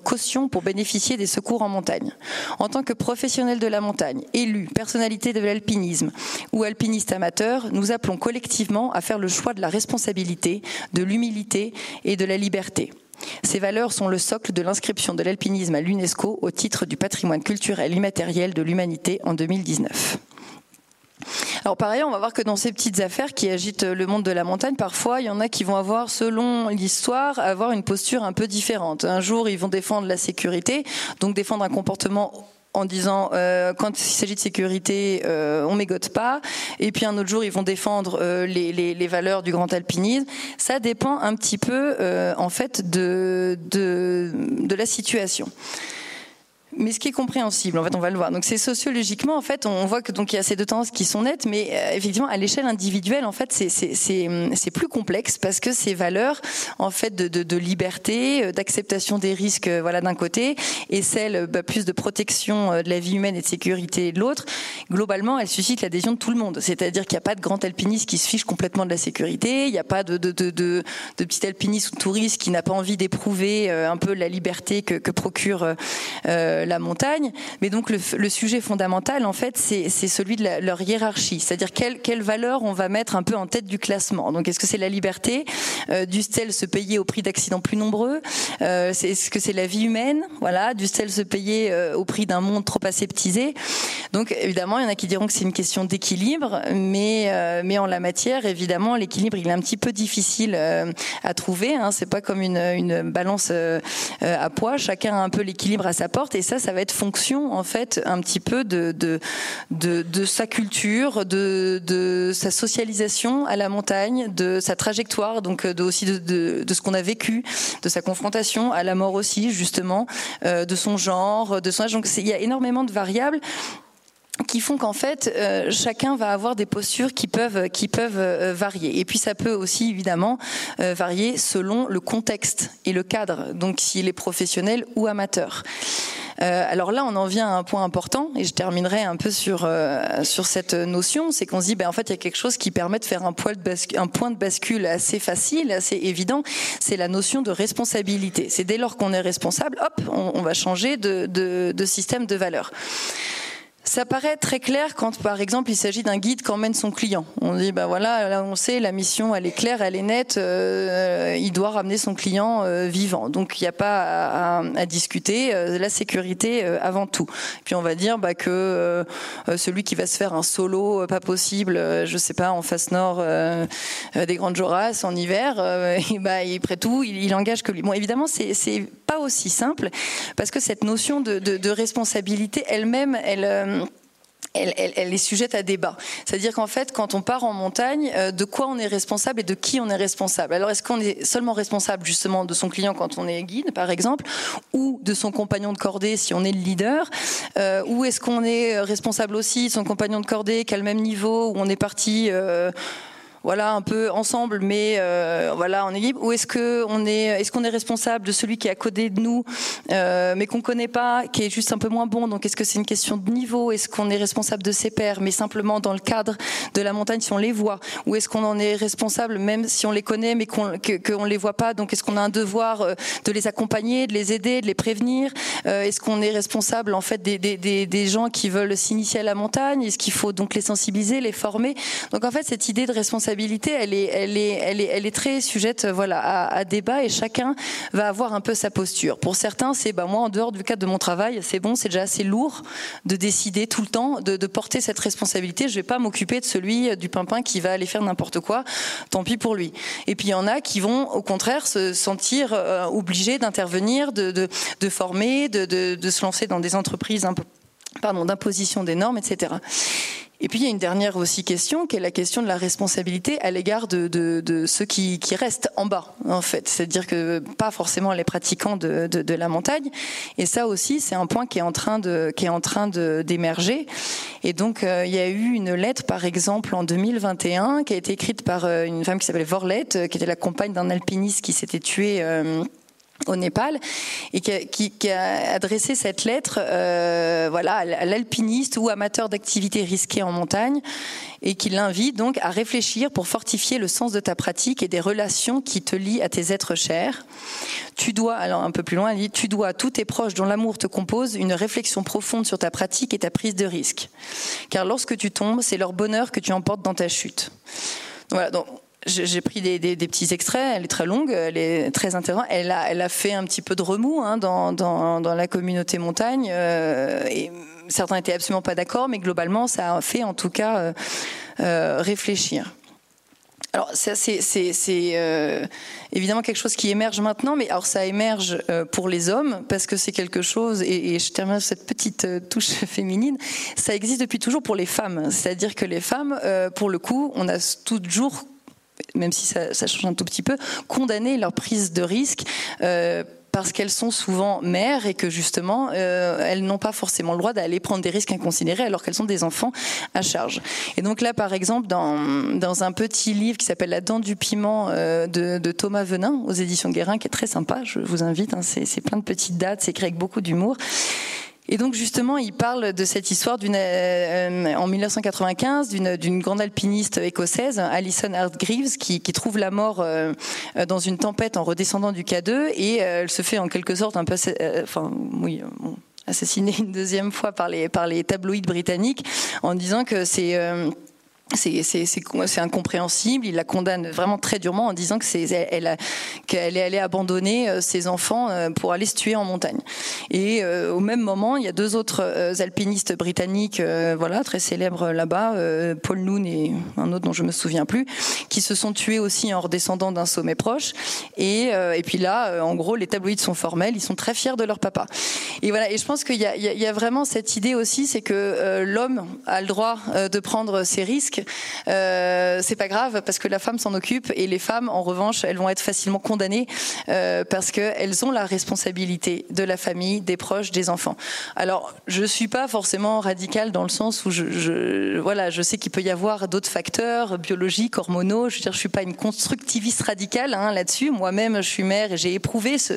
pour bénéficier des secours en montagne. En tant que professionnel de la montagne, élu, personnalité de l'alpinisme ou alpiniste amateur, nous appelons collectivement à faire le choix de la responsabilité, de l'humilité et de la liberté. Ces valeurs sont le socle de l'inscription de l'alpinisme à l'UNESCO au titre du patrimoine culturel immatériel de l'humanité en 2019. Alors par ailleurs, on va voir que dans ces petites affaires qui agitent le monde de la montagne, parfois il y en a qui vont avoir, selon l'histoire, avoir une posture un peu différente. Un jour, ils vont défendre la sécurité, donc défendre un comportement en disant euh, quand il s'agit de sécurité, euh, on mégote pas. Et puis un autre jour, ils vont défendre euh, les, valeurs du grand alpinisme. Ça dépend un petit peu, en fait, de la situation. Mais ce qui est compréhensible, en fait, on va le voir. Donc c'est sociologiquement, en fait, on voit que donc il y a ces deux tendances qui sont nettes, mais euh, effectivement à l'échelle individuelle, en fait, c'est plus complexe parce que ces valeurs, en fait, de, de, liberté, euh, d'acceptation des risques, euh, voilà, d'un côté, et celles bah, plus de protection de la vie humaine et de sécurité de l'autre, globalement, elles suscitent l'adhésion de tout le monde. C'est-à-dire qu'il n'y a pas de grand alpiniste qui se fiche complètement de la sécurité, il n'y a pas de, de, de, de, de petit alpiniste ou touriste qui n'a pas envie d'éprouver un peu la liberté que, que procure euh, la montagne. Mais donc le, sujet fondamental, en fait, c'est celui de leur hiérarchie, c'est-à-dire quelle, quelle valeur on va mettre un peu en tête du classement. Donc est-ce que c'est la liberté euh, du stèle se payer au prix d'accidents plus nombreux euh, Est-ce que c'est la vie humaine Voilà, du stèle se payer euh, au prix d'un monde trop aseptisé. Donc évidemment, il y en a qui diront que c'est une question d'équilibre, mais euh, mais en la matière, évidemment, l'équilibre il est un petit peu difficile euh, à trouver. Hein. C'est pas comme une balance à poids. Chacun a un peu l'équilibre à sa porte, et ça, ça va être fonction en fait un petit peu de sa culture, de, sa socialisation à la montagne, de sa trajectoire, donc de, aussi de, ce qu'on a vécu, de sa confrontation à la mort aussi justement, euh, de son genre, de son âge. Donc il y a énormément de variables qui font qu'en fait euh, chacun va avoir des postures qui peuvent euh, varier et puis ça peut aussi évidemment euh, varier selon le contexte et le cadre donc s'il est professionnel ou amateur euh, alors là, on en vient à un point important, et je terminerai un peu sur euh, sur cette notion, c'est qu'on se dit, ben en fait, il y a quelque chose qui permet de faire un, point de bascule, assez facile, assez évident, c'est la notion de responsabilité. C'est dès lors qu'on est responsable, hop, on, va changer de, de, de système de valeur. Ça paraît très clair quand, par exemple, il s'agit d'un guide qu'emmène son client. On dit, ben voilà, là on sait, la mission, elle est claire, elle est nette, euh, il doit ramener son client euh, vivant. Donc il n'y a pas à, discuter, euh, la sécurité avant tout. Puis on va dire bah, que celui qui va se faire un solo, pas possible, je sais pas, en face nord des Grandes Joras en hiver, et bah, après tout, il, il engage que lui. Bon, évidemment, c'est pas aussi simple parce que cette notion de, responsabilité elle-même, elle elle, elle, est sujette à débat. C'est-à-dire qu'en fait, quand on part en montagne, euh, de quoi on est responsable et de qui on est responsable? Alors, est-ce qu'on est seulement responsable justement de son client quand on est guide, par exemple, ou de son compagnon de cordée si on est le leader? Euh, Ou est-ce qu'on est responsable aussi de son compagnon de cordée qui a le même niveau, où on est parti euh, voilà un peu ensemble, mais euh, voilà en équipe Ou est-ce que on est, est-ce qu'on est responsable de celui qui est à côté de nous, euh, mais qu'on connaît pas, qui est juste un peu moins bon? Donc est-ce que c'est une question de niveau? Est-ce qu'on est responsable de ses pairs, mais simplement dans le cadre de la montagne si on les voit? Ou est-ce qu'on en est responsable même si on les connaît, mais qu'on que, que les voit pas? Donc est-ce qu'on a un devoir euh, de les accompagner, de les aider, de les prévenir? Est-ce qu'on est responsable en fait des, des, des, des gens qui veulent s'initier à la montagne? Est-ce qu'il faut donc les sensibiliser, les former? Donc en fait cette idée de responsabilité est, elle est, très sujette, voilà, à, débat et chacun va avoir un peu sa posture. Pour certains, c'est, bah, moi, en dehors du cadre de mon travail, c'est bon, c'est déjà assez lourd de décider tout le temps, de, porter cette responsabilité. Je vais pas m'occuper de celui du pimpin qui va aller faire n'importe quoi. Tant pis pour lui. Et puis il y en a qui vont, au contraire, se sentir euh, obligés d'intervenir, de, former, de, se lancer dans des entreprises d'imposition des normes, etc. Et puis il y a une dernière aussi question, qui est la question de la responsabilité à l'égard de, de, de, ceux qui, qui, restent en bas, en fait. C'est-à-dire que pas forcément les pratiquants de, de, la montagne. Et ça aussi, c'est un point qui est en train de, qui est en train d'émerger. Et donc euh, il y a eu une lettre, par exemple, en 2021, qui a été écrite par euh, une femme qui s'appelait Vorlette, euh, qui était la compagne d'un alpiniste qui s'était tué. Euh, au Népal et qui a, adressé cette lettre euh, voilà à l'alpiniste ou amateur d'activités risquées en montagne et qui l'invite donc à réfléchir pour fortifier le sens de ta pratique et des relations qui te lient à tes êtres chers. Tu dois alors un peu plus loin tu dois à tous tes proches dont l'amour te compose une réflexion profonde sur ta pratique et ta prise de risque car lorsque tu tombes c'est leur bonheur que tu emportes dans ta chute. Voilà donc j'ai pris des, petits extraits. Elle est très longue, elle est très intéressante. Elle a, fait un petit peu de remous hein, dans, la communauté montagne. Euh, et certains étaient absolument pas d'accord, mais globalement, ça a fait en tout cas euh, euh, réfléchir. Alors ça c'est évidemment quelque chose qui émerge maintenant, mais alors ça émerge pour les hommes parce que c'est quelque chose et, je termine cette petite touche féminine. Ça existe depuis toujours pour les femmes, c'est-à-dire que les femmes, pour le coup, on a toujours même si ça, change un tout petit peu, condamner leur prise de risque. Euh, parce qu'elles sont souvent mères et que justement, elles n'ont pas forcément le droit d'aller prendre des risques inconsidérés alors qu'elles sont des enfants à charge. Et donc là, par exemple, dans, un petit livre qui s'appelle La dent du piment de, de, Thomas Venin aux éditions Guérin, qui est très sympa, je vous invite, hein, c'est plein de petites dates, c'est écrit avec beaucoup d'humour. Et donc justement, il parle de cette histoire d'une, euh, en 1995 d'une, grande alpiniste écossaise, Alison Hargreaves, qui, qui trouve la mort euh, dans une tempête en redescendant du K2 et euh, elle se fait en quelque sorte un peu, enfin oui. assassinée une deuxième fois par les, par les tabloïds britanniques en disant que c'est c'est incompréhensible. Il la condamne vraiment très durement en disant que qu'elle est allée abandonner euh, ses enfants euh, pour aller se tuer en montagne. Et euh, au même moment, il y a deux autres alpinistes britanniques, voilà, très célèbres là-bas, Paul Noon et un autre dont je me souviens plus, qui se sont tués aussi en redescendant d'un sommet proche. Et, et puis là, en gros, les tabloïds sont formels, ils sont très fiers de leur papa. Et voilà. Et je pense qu'il y, y a, vraiment cette idée aussi, c'est que l'homme a le droit de prendre ses risques euh, c'est pas grave parce que la femme s'en occupe et les femmes, en revanche, elles vont être facilement condamnées euh, parce qu'elles ont la responsabilité de la famille, des proches, des enfants. Alors, je suis pas forcément radicale dans le sens où je, voilà, je sais qu'il peut y avoir d'autres facteurs biologiques, hormonaux. Je veux je suis pas une constructiviste radicale hein, là-dessus. Moi-même, je suis mère et j'ai éprouvé ce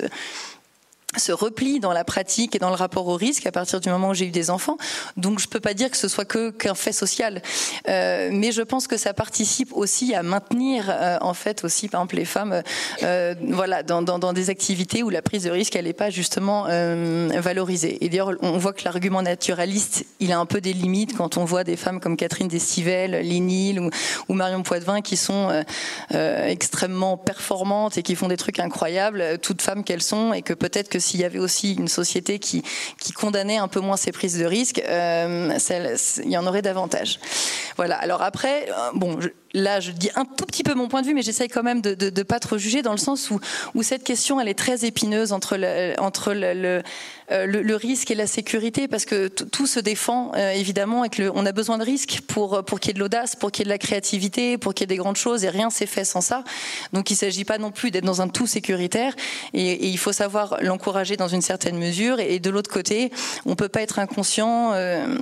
ce repli dans la pratique et dans le rapport au risque à partir du moment où j'ai eu des enfants. Donc je peux pas dire que ce soit que qu'un fait social, euh, mais je pense que ça participe aussi à maintenir euh, en fait aussi par exemple les femmes euh, voilà dans, dans, dans, des activités où la prise de risque elle n'est pas justement euh, valorisée. Et d'ailleurs on voit que l'argument naturaliste il a un peu des limites quand on voit des femmes comme Catherine Destivelle, Lénil ou, ou Marion Poitvin qui sont euh, extrêmement performantes et qui font des trucs incroyables, toutes femmes qu'elles sont et que peut-être que s'il y avait aussi une société qui, qui condamnait un peu moins ces prises de risques, euh, il y en aurait davantage. Voilà. Alors après, euh, bon, là, je dis un tout petit peu mon point de vue, mais j'essaye quand même de ne pas trop juger dans le sens où, cette question, elle est très épineuse entre le, entre le, euh, risque et la sécurité, parce que tout se défend évidemment et que on a besoin de risques pour pour qu'il y ait de l'audace, pour qu'il y ait de la créativité, pour qu'il y ait des grandes choses, et rien s'est fait sans ça. Donc il ne s'agit pas non plus d'être dans un tout sécuritaire, et, il faut savoir l'encourager dans une certaine mesure, et, de l'autre côté, on peut pas être inconscient. Euh,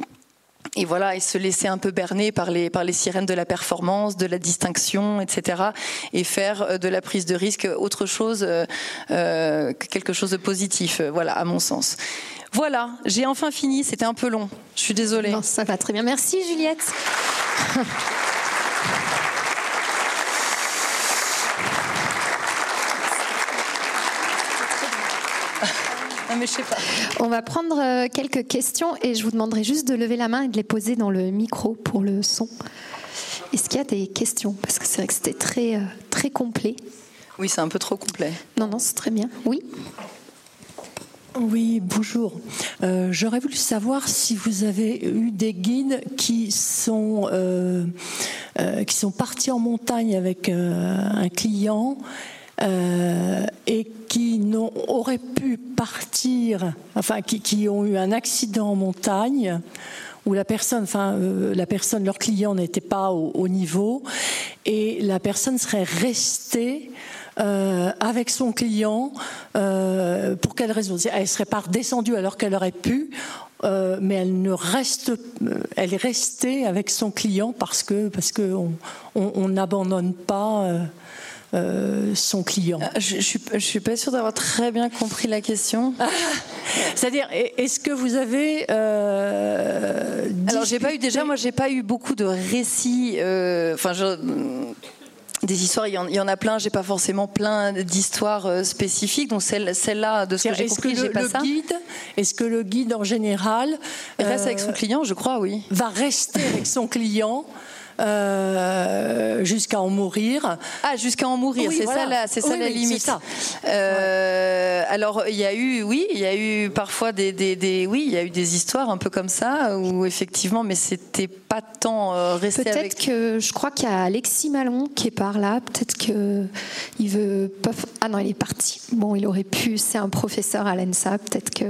et voilà, et se laisser un peu berner par les, par les sirènes de la performance, de la distinction, etc. Et faire euh, de la prise de risque autre chose euh, euh, que quelque chose de positif, voilà, à mon sens. Voilà, j'ai enfin fini, c'était un peu long. Je suis désolée. Non, ça va très bien. Merci Juliette. mais je sais pas. On va prendre euh, quelques questions et je vous demanderai juste de lever la main et de les poser dans le micro pour le son. Est-ce qu'il y a des questions? Parce que c'est vrai que c'était très, euh, très complet. Oui, c'est un peu trop complet. Non, non, c'est très bien. Oui oui, bonjour. Euh, j'aurais voulu savoir si vous avez eu des guides qui sont, qui sont partis en montagne avec un client et qui auraient pu partir, enfin qui, ont eu un accident en montagne où la personne, enfin euh, la personne, leur client n'était pas au, niveau et la personne serait restée euh, avec son client. pour quelle raison? Elle serait pas redescendue alors qu'elle aurait pu, mais elle ne reste, elle est restée avec son client parce que parce que on n'abandonne pas. Euh, son client. Euh, je, je, suis, pas sûre d'avoir très bien compris la question. C'est-à-dire, est-ce que vous avez euh, Alors, j'ai pas eu déjà, moi, j'ai pas eu beaucoup de récits. Enfin, des histoires, il y, en, a plein. J'ai pas forcément plein d'histoires spécifiques. Donc celle, celle-là, de ce que j'ai compris, j'ai pas ça. Est-ce que le guide, en général, reste avec son client Je crois, oui. Va rester avec son client euh, jusqu'à en mourir. Ah, jusqu'à en mourir, c'est ça, la, c'est ça la limite. Euh, alors, il y a eu, oui, il y a eu parfois des, des, oui, il y a eu des histoires un peu comme ça où effectivement, mais c'était pas tant euh, resté Peut-être que je crois qu'il y a Alexis Malon qui est par là. Peut-être que il veut pas. Ah non, il est parti. Bon, il aurait pu. C'est un professeur à l'ENSA. Peut-être que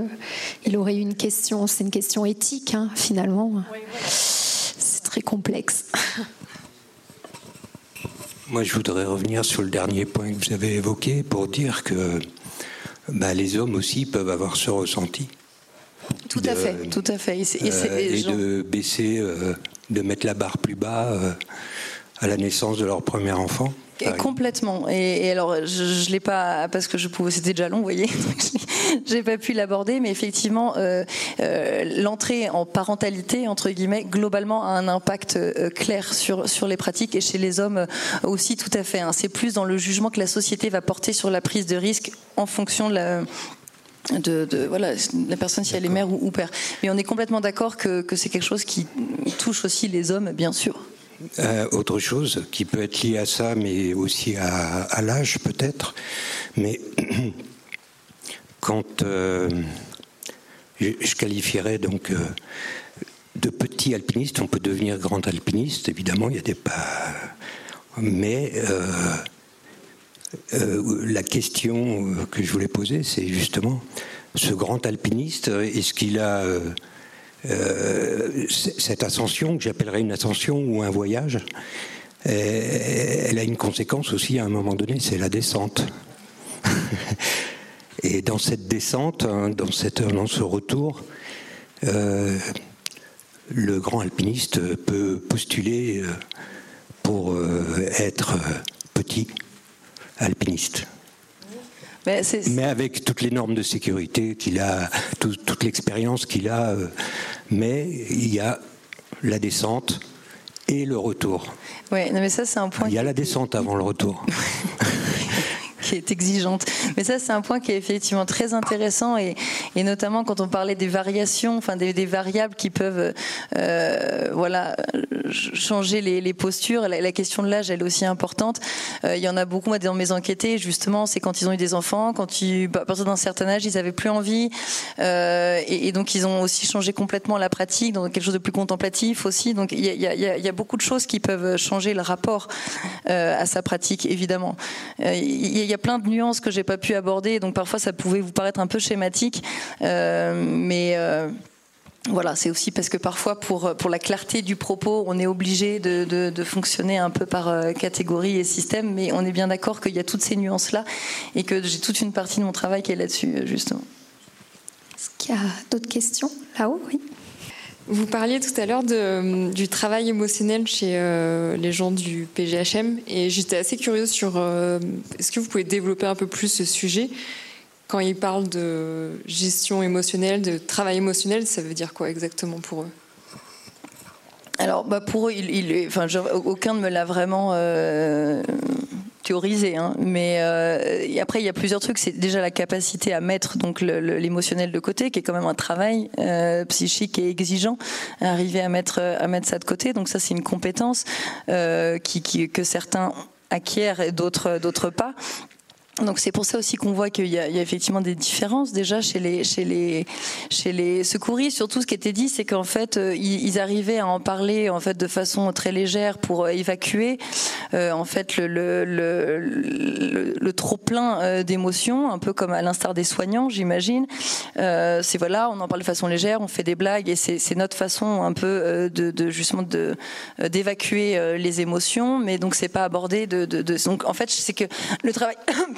il aurait eu une question. C'est une question éthique, hein, finalement. Oui, très complexe. Moi, je voudrais revenir sur le dernier point que vous avez évoqué pour dire que bah, les hommes aussi peuvent avoir ce ressenti. Tout à fait, tout à fait. Et, de baisser, de mettre la barre plus bas à la naissance de leur premier enfant. Complètement. Et, alors, je, ne l'ai pas parce que je pouvais, c'était déjà long, vous voyez. J'ai pas pu l'aborder, mais effectivement, euh, euh, l'entrée en parentalité entre guillemets, globalement, a un impact euh, clair sur sur les pratiques et chez les hommes aussi, tout à fait. Hein. C'est plus dans le jugement que la société va porter sur la prise de risque en fonction de la de, voilà, la personne si elle est mère ou, père. Mais on est complètement d'accord que, que c'est quelque chose qui touche aussi les hommes, bien sûr. Euh, autre chose qui peut être liée à ça, mais aussi à, l'âge peut-être. Mais quand euh, je, qualifierais donc euh, de petit alpiniste, on peut devenir grand alpiniste. Évidemment, il y a des pas, mais la question que je voulais poser, c'est justement ce grand alpiniste, est-ce qu'il a cette ascension, que j'appellerais une ascension ou un voyage, euh, elle a une conséquence aussi à un moment donné, c'est la descente. Et dans cette descente, hein, dans, cette, dans ce retour, euh, le grand alpiniste peut postuler pour être petit alpiniste. Mais, avec toutes les normes de sécurité qu'il a, toute l'expérience qu'il a, euh, mais il y a la descente et le retour. Oui, mais ça c'est un point. Il y a la descente avant le retour. qui est exigeante. Mais ça, c'est un point qui est effectivement très intéressant et, notamment quand on parlait des variations, enfin des, variables qui peuvent, euh, voilà, changer les, postures. La, question de l'âge, elle est aussi importante. Euh, il y en a beaucoup, moi, dans mes enquêtés, justement, c'est quand ils ont eu des enfants, quand ils, à partir d'un certain âge, ils avaient plus envie, euh, et, donc ils ont aussi changé complètement la pratique dans quelque chose de plus contemplatif aussi. Donc il y a, a, y a, beaucoup de choses qui peuvent changer le rapport à sa pratique, évidemment. Il y, a plein de nuances que j'ai pas pu aborder, donc parfois ça pouvait vous paraître un peu schématique, euh, mais euh, voilà, c'est aussi parce que parfois, pour, pour la clarté du propos, on est obligé de, de, fonctionner un peu par euh, catégorie et système, mais on est bien d'accord qu'il y a toutes ces nuances-là et que j'ai toute une partie de mon travail qui est là-dessus, justement. Est-ce qu'il y a d'autres questions? Là-haut Oui. Vous parliez tout à l'heure du travail émotionnel chez euh, les gens du PGHM et j'étais assez curieuse sur euh, est-ce que vous pouvez développer un peu plus ce sujet? Quand ils parlent de gestion émotionnelle, de travail émotionnel, ça veut dire quoi exactement pour eux? Alors, bah pour eux, aucun ne me l'a vraiment euh, théorisé, hein, mais euh, après il y a plusieurs trucs. C'est déjà la capacité à mettre donc l'émotionnel de côté, qui est quand même un travail euh, psychique et exigeant, arriver à mettre à mettre ça de côté. Donc ça c'est une compétence que certains acquièrent et d'autres pas. Donc c'est pour ça aussi qu'on voit qu'il y, a effectivement des différences déjà chez les chez les chez les secouristes. Surtout ce qui était dit, c'est qu'en fait euh, ils, arrivaient à en parler en fait de façon très légère pour euh, évacuer euh, en fait le trop plein d'émotions, un peu comme à l'instar des soignants, j'imagine. c'est voilà, on en parle de façon légère, on fait des blagues et c'est notre façon un peu de, justement d'évacuer les émotions, mais donc c'est pas abordé de donc en fait c'est que le travail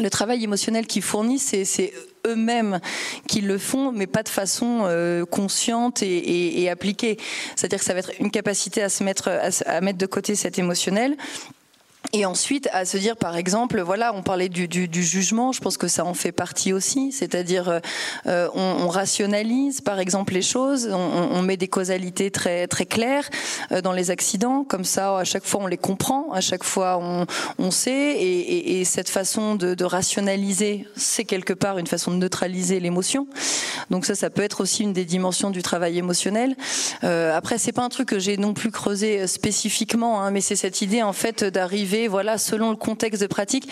le travail émotionnel qu'ils fournissent, c'est eux-mêmes qui le font, mais pas de façon euh, consciente et, appliquée. C'est-à-dire que ça va être une capacité à se mettre, à mettre de côté cet émotionnel et ensuite, à se dire, par exemple, voilà, on parlait du, du, du jugement, je pense que ça en fait partie aussi, c'est-à-dire euh, on, on, rationalise, par exemple, les choses, on, on, met des causalités très très claires euh, dans les accidents, comme ça, à chaque fois, on les comprend, à chaque fois, on, on sait, et, et, et, cette façon de, de rationaliser, c'est quelque part une façon de neutraliser l'émotion. Donc ça, ça peut être aussi une des dimensions du travail émotionnel. Euh, après, c'est pas un truc que j'ai non plus creusé spécifiquement, hein, mais c'est cette idée en fait d'arriver voilà, selon le contexte de pratique,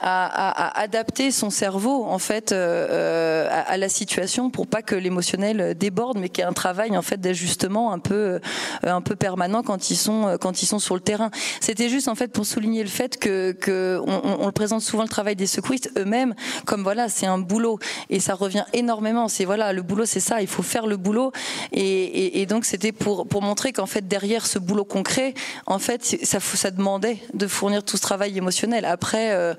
à, adapter son cerveau en fait euh, euh, à, la situation pour pas que l'émotionnel déborde, mais qu'il y ait un travail en fait d'ajustement un peu euh, un peu permanent quand ils sont quand ils sont sur le terrain. C'était juste en fait pour souligner le fait que, que on, le présente souvent le travail des secouristes eux-mêmes comme voilà c'est un boulot et ça revient énormément. C'est voilà le boulot c'est ça, il faut faire le boulot et donc c'était pour pour montrer qu'en fait derrière ce boulot concret, en fait ça ça demandait de fournir fournir tout ce travail émotionnel. Après,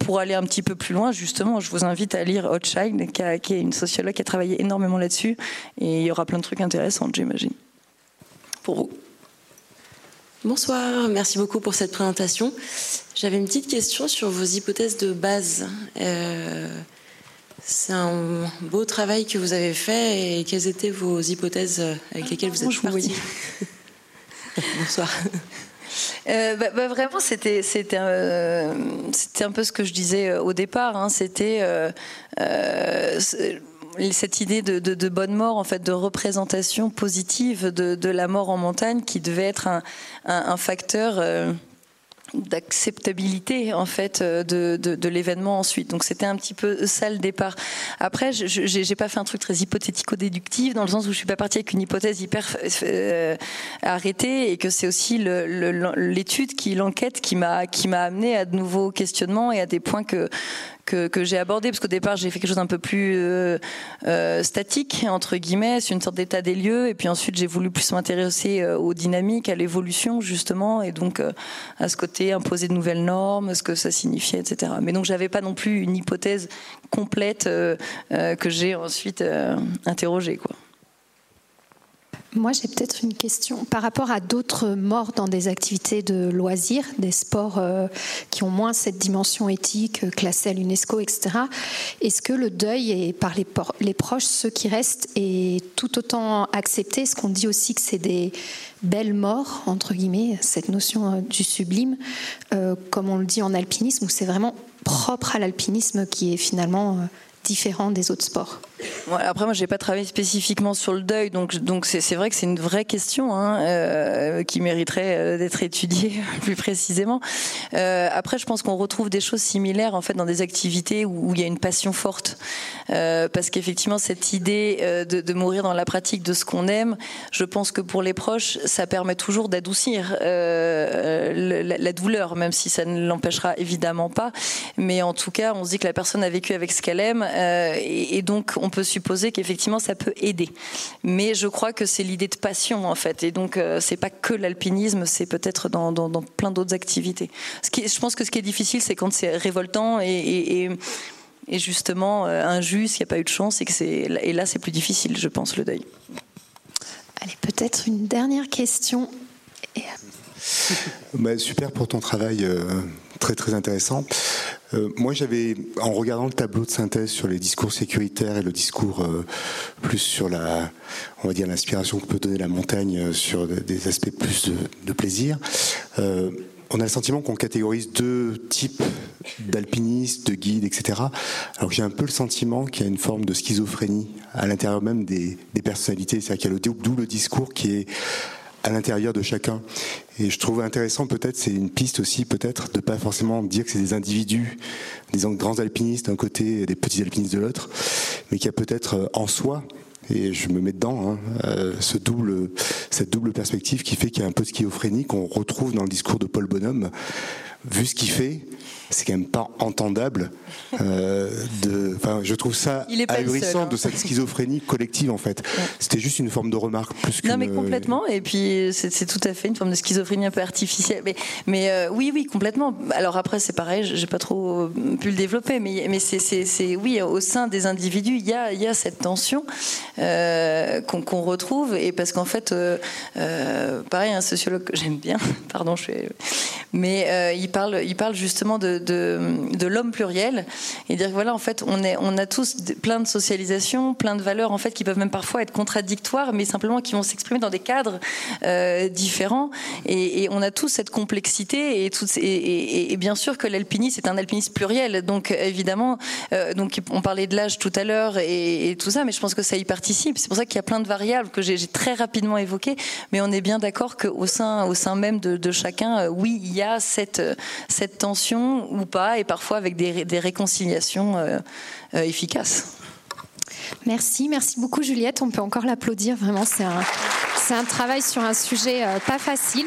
pour aller un petit peu plus loin, justement, je vous invite à lire Hochschild, qui, qui est une sociologue qui a travaillé énormément là-dessus, et il y aura plein de trucs intéressants, j'imagine, pour vous. Bonsoir, merci beaucoup pour cette présentation. J'avais une petite question sur vos hypothèses de base. Euh, c'est un beau travail que vous avez fait et quelles étaient vos hypothèses avec lesquelles vous êtes parti Bonsoir. Euh, bah, bah, vraiment, c'était c'était euh, un peu ce que je disais au départ. Hein. C'était cette idée de, bonne mort, en fait, de représentation positive de, la mort en montagne, qui devait être un, facteur euh, d'acceptabilité en fait euh, de, l'événement ensuite. Donc c'était un petit peu ça le départ. Après, je n'ai pas fait un truc très hypothético-déductif dans le sens où je suis pas partie avec une hypothèse hyper euh, arrêtée et que c'est aussi l'étude qui l'enquête qui m'a qui m'a amené à de nouveaux questionnements et à des points que que, que j'ai abordé, parce qu'au départ j'ai fait quelque chose d'un peu plus euh, euh, statique, entre guillemets, c'est une sorte d'état des lieux, et puis ensuite j'ai voulu plus m'intéresser euh, aux dynamiques, à l'évolution justement, et donc euh, à ce côté imposer de nouvelles normes, ce que ça signifiait, etc. Mais donc j'avais pas non plus une hypothèse complète que j'ai ensuite interrogée. Quoi. Moi, j'ai peut-être une question par rapport à d'autres morts dans des activités de loisirs, des sports euh, qui ont moins cette dimension éthique euh, classée à l'UNESCO, etc. Est-ce que le deuil est par les, proches, ceux qui restent, est tout autant accepté? Est-ce qu'on dit aussi que c'est des belles morts, entre guillemets, cette notion euh, du sublime, comme on le dit en alpinisme, où c'est vraiment propre à l'alpinisme qui est finalement différent des autres sports? Après, moi, j'ai pas travaillé spécifiquement sur le deuil, donc donc c'est vrai que c'est une vraie question hein, euh, qui mériterait euh, d'être étudiée plus précisément. Euh, après, je pense qu'on retrouve des choses similaires en fait dans des activités où, il y a une passion forte, parce qu'effectivement, cette idée de, mourir dans la pratique de ce qu'on aime, je pense que pour les proches, ça permet toujours d'adoucir la, douleur, même si ça ne l'empêchera évidemment pas. Mais en tout cas, on se dit que la personne a vécu avec ce qu'elle aime, et, et donc on peut supposer qu'effectivement ça peut aider. Mais je crois que c'est l'idée de passion en fait, et donc euh, c'est pas que l'alpinisme, c'est peut-être dans, plein d'autres activités. Ce qui, je pense que ce qui est difficile, c'est quand c'est révoltant et, justement euh, injuste, il n'y a pas eu de chance, et que c'est et là c'est plus difficile, je pense, le deuil. Allez, peut-être une dernière question. Bah, super pour ton travail, euh, très très intéressant. Euh, moi, j'avais, en regardant le tableau de synthèse sur les discours sécuritaires et le discours euh, plus sur la, on va dire l'inspiration que peut donner la montagne euh, sur des aspects plus de, plaisir, on a le sentiment qu'on catégorise deux types d'alpinistes, de guides, etc. Alors j'ai un peu le sentiment qu'il y a une forme de schizophrénie à l'intérieur même des, des personnalités. C'est-à-dire qu'il y a le double discours qui est à l'intérieur de chacun. Et je trouve intéressant peut-être, c'est une piste aussi peut-être de pas forcément dire que c'est des individus, des grands alpinistes d'un côté et des petits alpinistes de l'autre, mais qu'il y a peut-être euh, en soi, et je me mets dedans, hein, euh, ce double, cette double perspective qui fait qu'il y a un peu de schizophrénie qu'on retrouve dans le discours de Paul Bonhomme, vu ce qu'il fait, c'est quand même pas entendable. Euh, de, je trouve ça ahurissant hein. de cette schizophrénie collective en fait. C'était juste une forme de remarque plus que. Non mais complètement. Et puis c'est tout à fait une forme de schizophrénie un peu artificielle. Mais, mais euh, oui, oui, complètement. Alors après c'est pareil, j'ai pas trop pu le développer, mais mais c'est oui au sein des individus il y a y a cette tension euh, qu'on retrouve et parce qu'en fait euh, pareil un sociologue que j'aime bien, pardon je suis, mais il il parle justement de l'homme pluriel et dire voilà en fait on a tous plein de socialisation, plein de valeurs en fait qui peuvent même parfois être contradictoires, mais simplement qui vont s'exprimer dans des cadres euh, différents et, on a tous cette complexité et, bien sûr que l'alpinisme est un alpinisme pluriel, donc évidemment euh, on parlait de l'âge tout à l'heure et, tout ça, mais je pense que ça y participe. C'est pour ça qu'il y a plein de variables que j'ai très rapidement évoquées, mais on est bien d'accord qu'au sein même de, de chacun, euh, oui il y a cette cette tension ou pas, et parfois avec des, réconciliations euh, euh, efficaces. Merci, merci beaucoup Juliette. On peut encore l'applaudir. Vraiment, c'est un, c'est un travail sur un sujet euh, pas facile.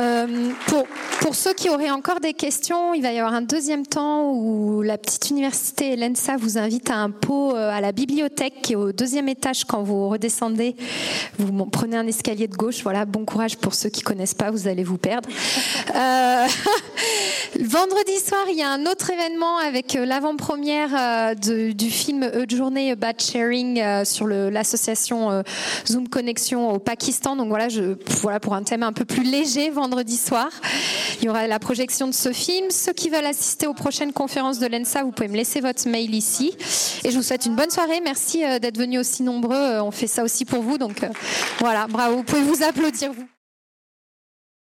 Euh, pour, pour ceux qui auraient encore des questions, il va y avoir un deuxième temps où la petite université l'ENSA vous invite à un pot euh, à la bibliothèque qui est au deuxième étage quand vous redescendez. Vous prenez un escalier de gauche. Voilà, bon courage pour ceux qui connaissent pas, vous allez vous perdre. Euh, vendredi soir, il y a un autre événement avec euh, l'avant-première du film A Journey About Sharing sur l'association Zoom Connexion au Pakistan. Donc voilà, je, voilà pour un thème un peu plus léger vendredi soir. Il y aura la projection de ce film. Ceux qui veulent assister aux prochaines conférences de l'ENSA, vous pouvez me laisser votre mail ici. Et je vous souhaite une bonne soirée. Merci euh, d'être venus aussi nombreux. Euh, on fait ça aussi pour vous. Donc euh, voilà, bravo. Vous pouvez vous applaudir, vous.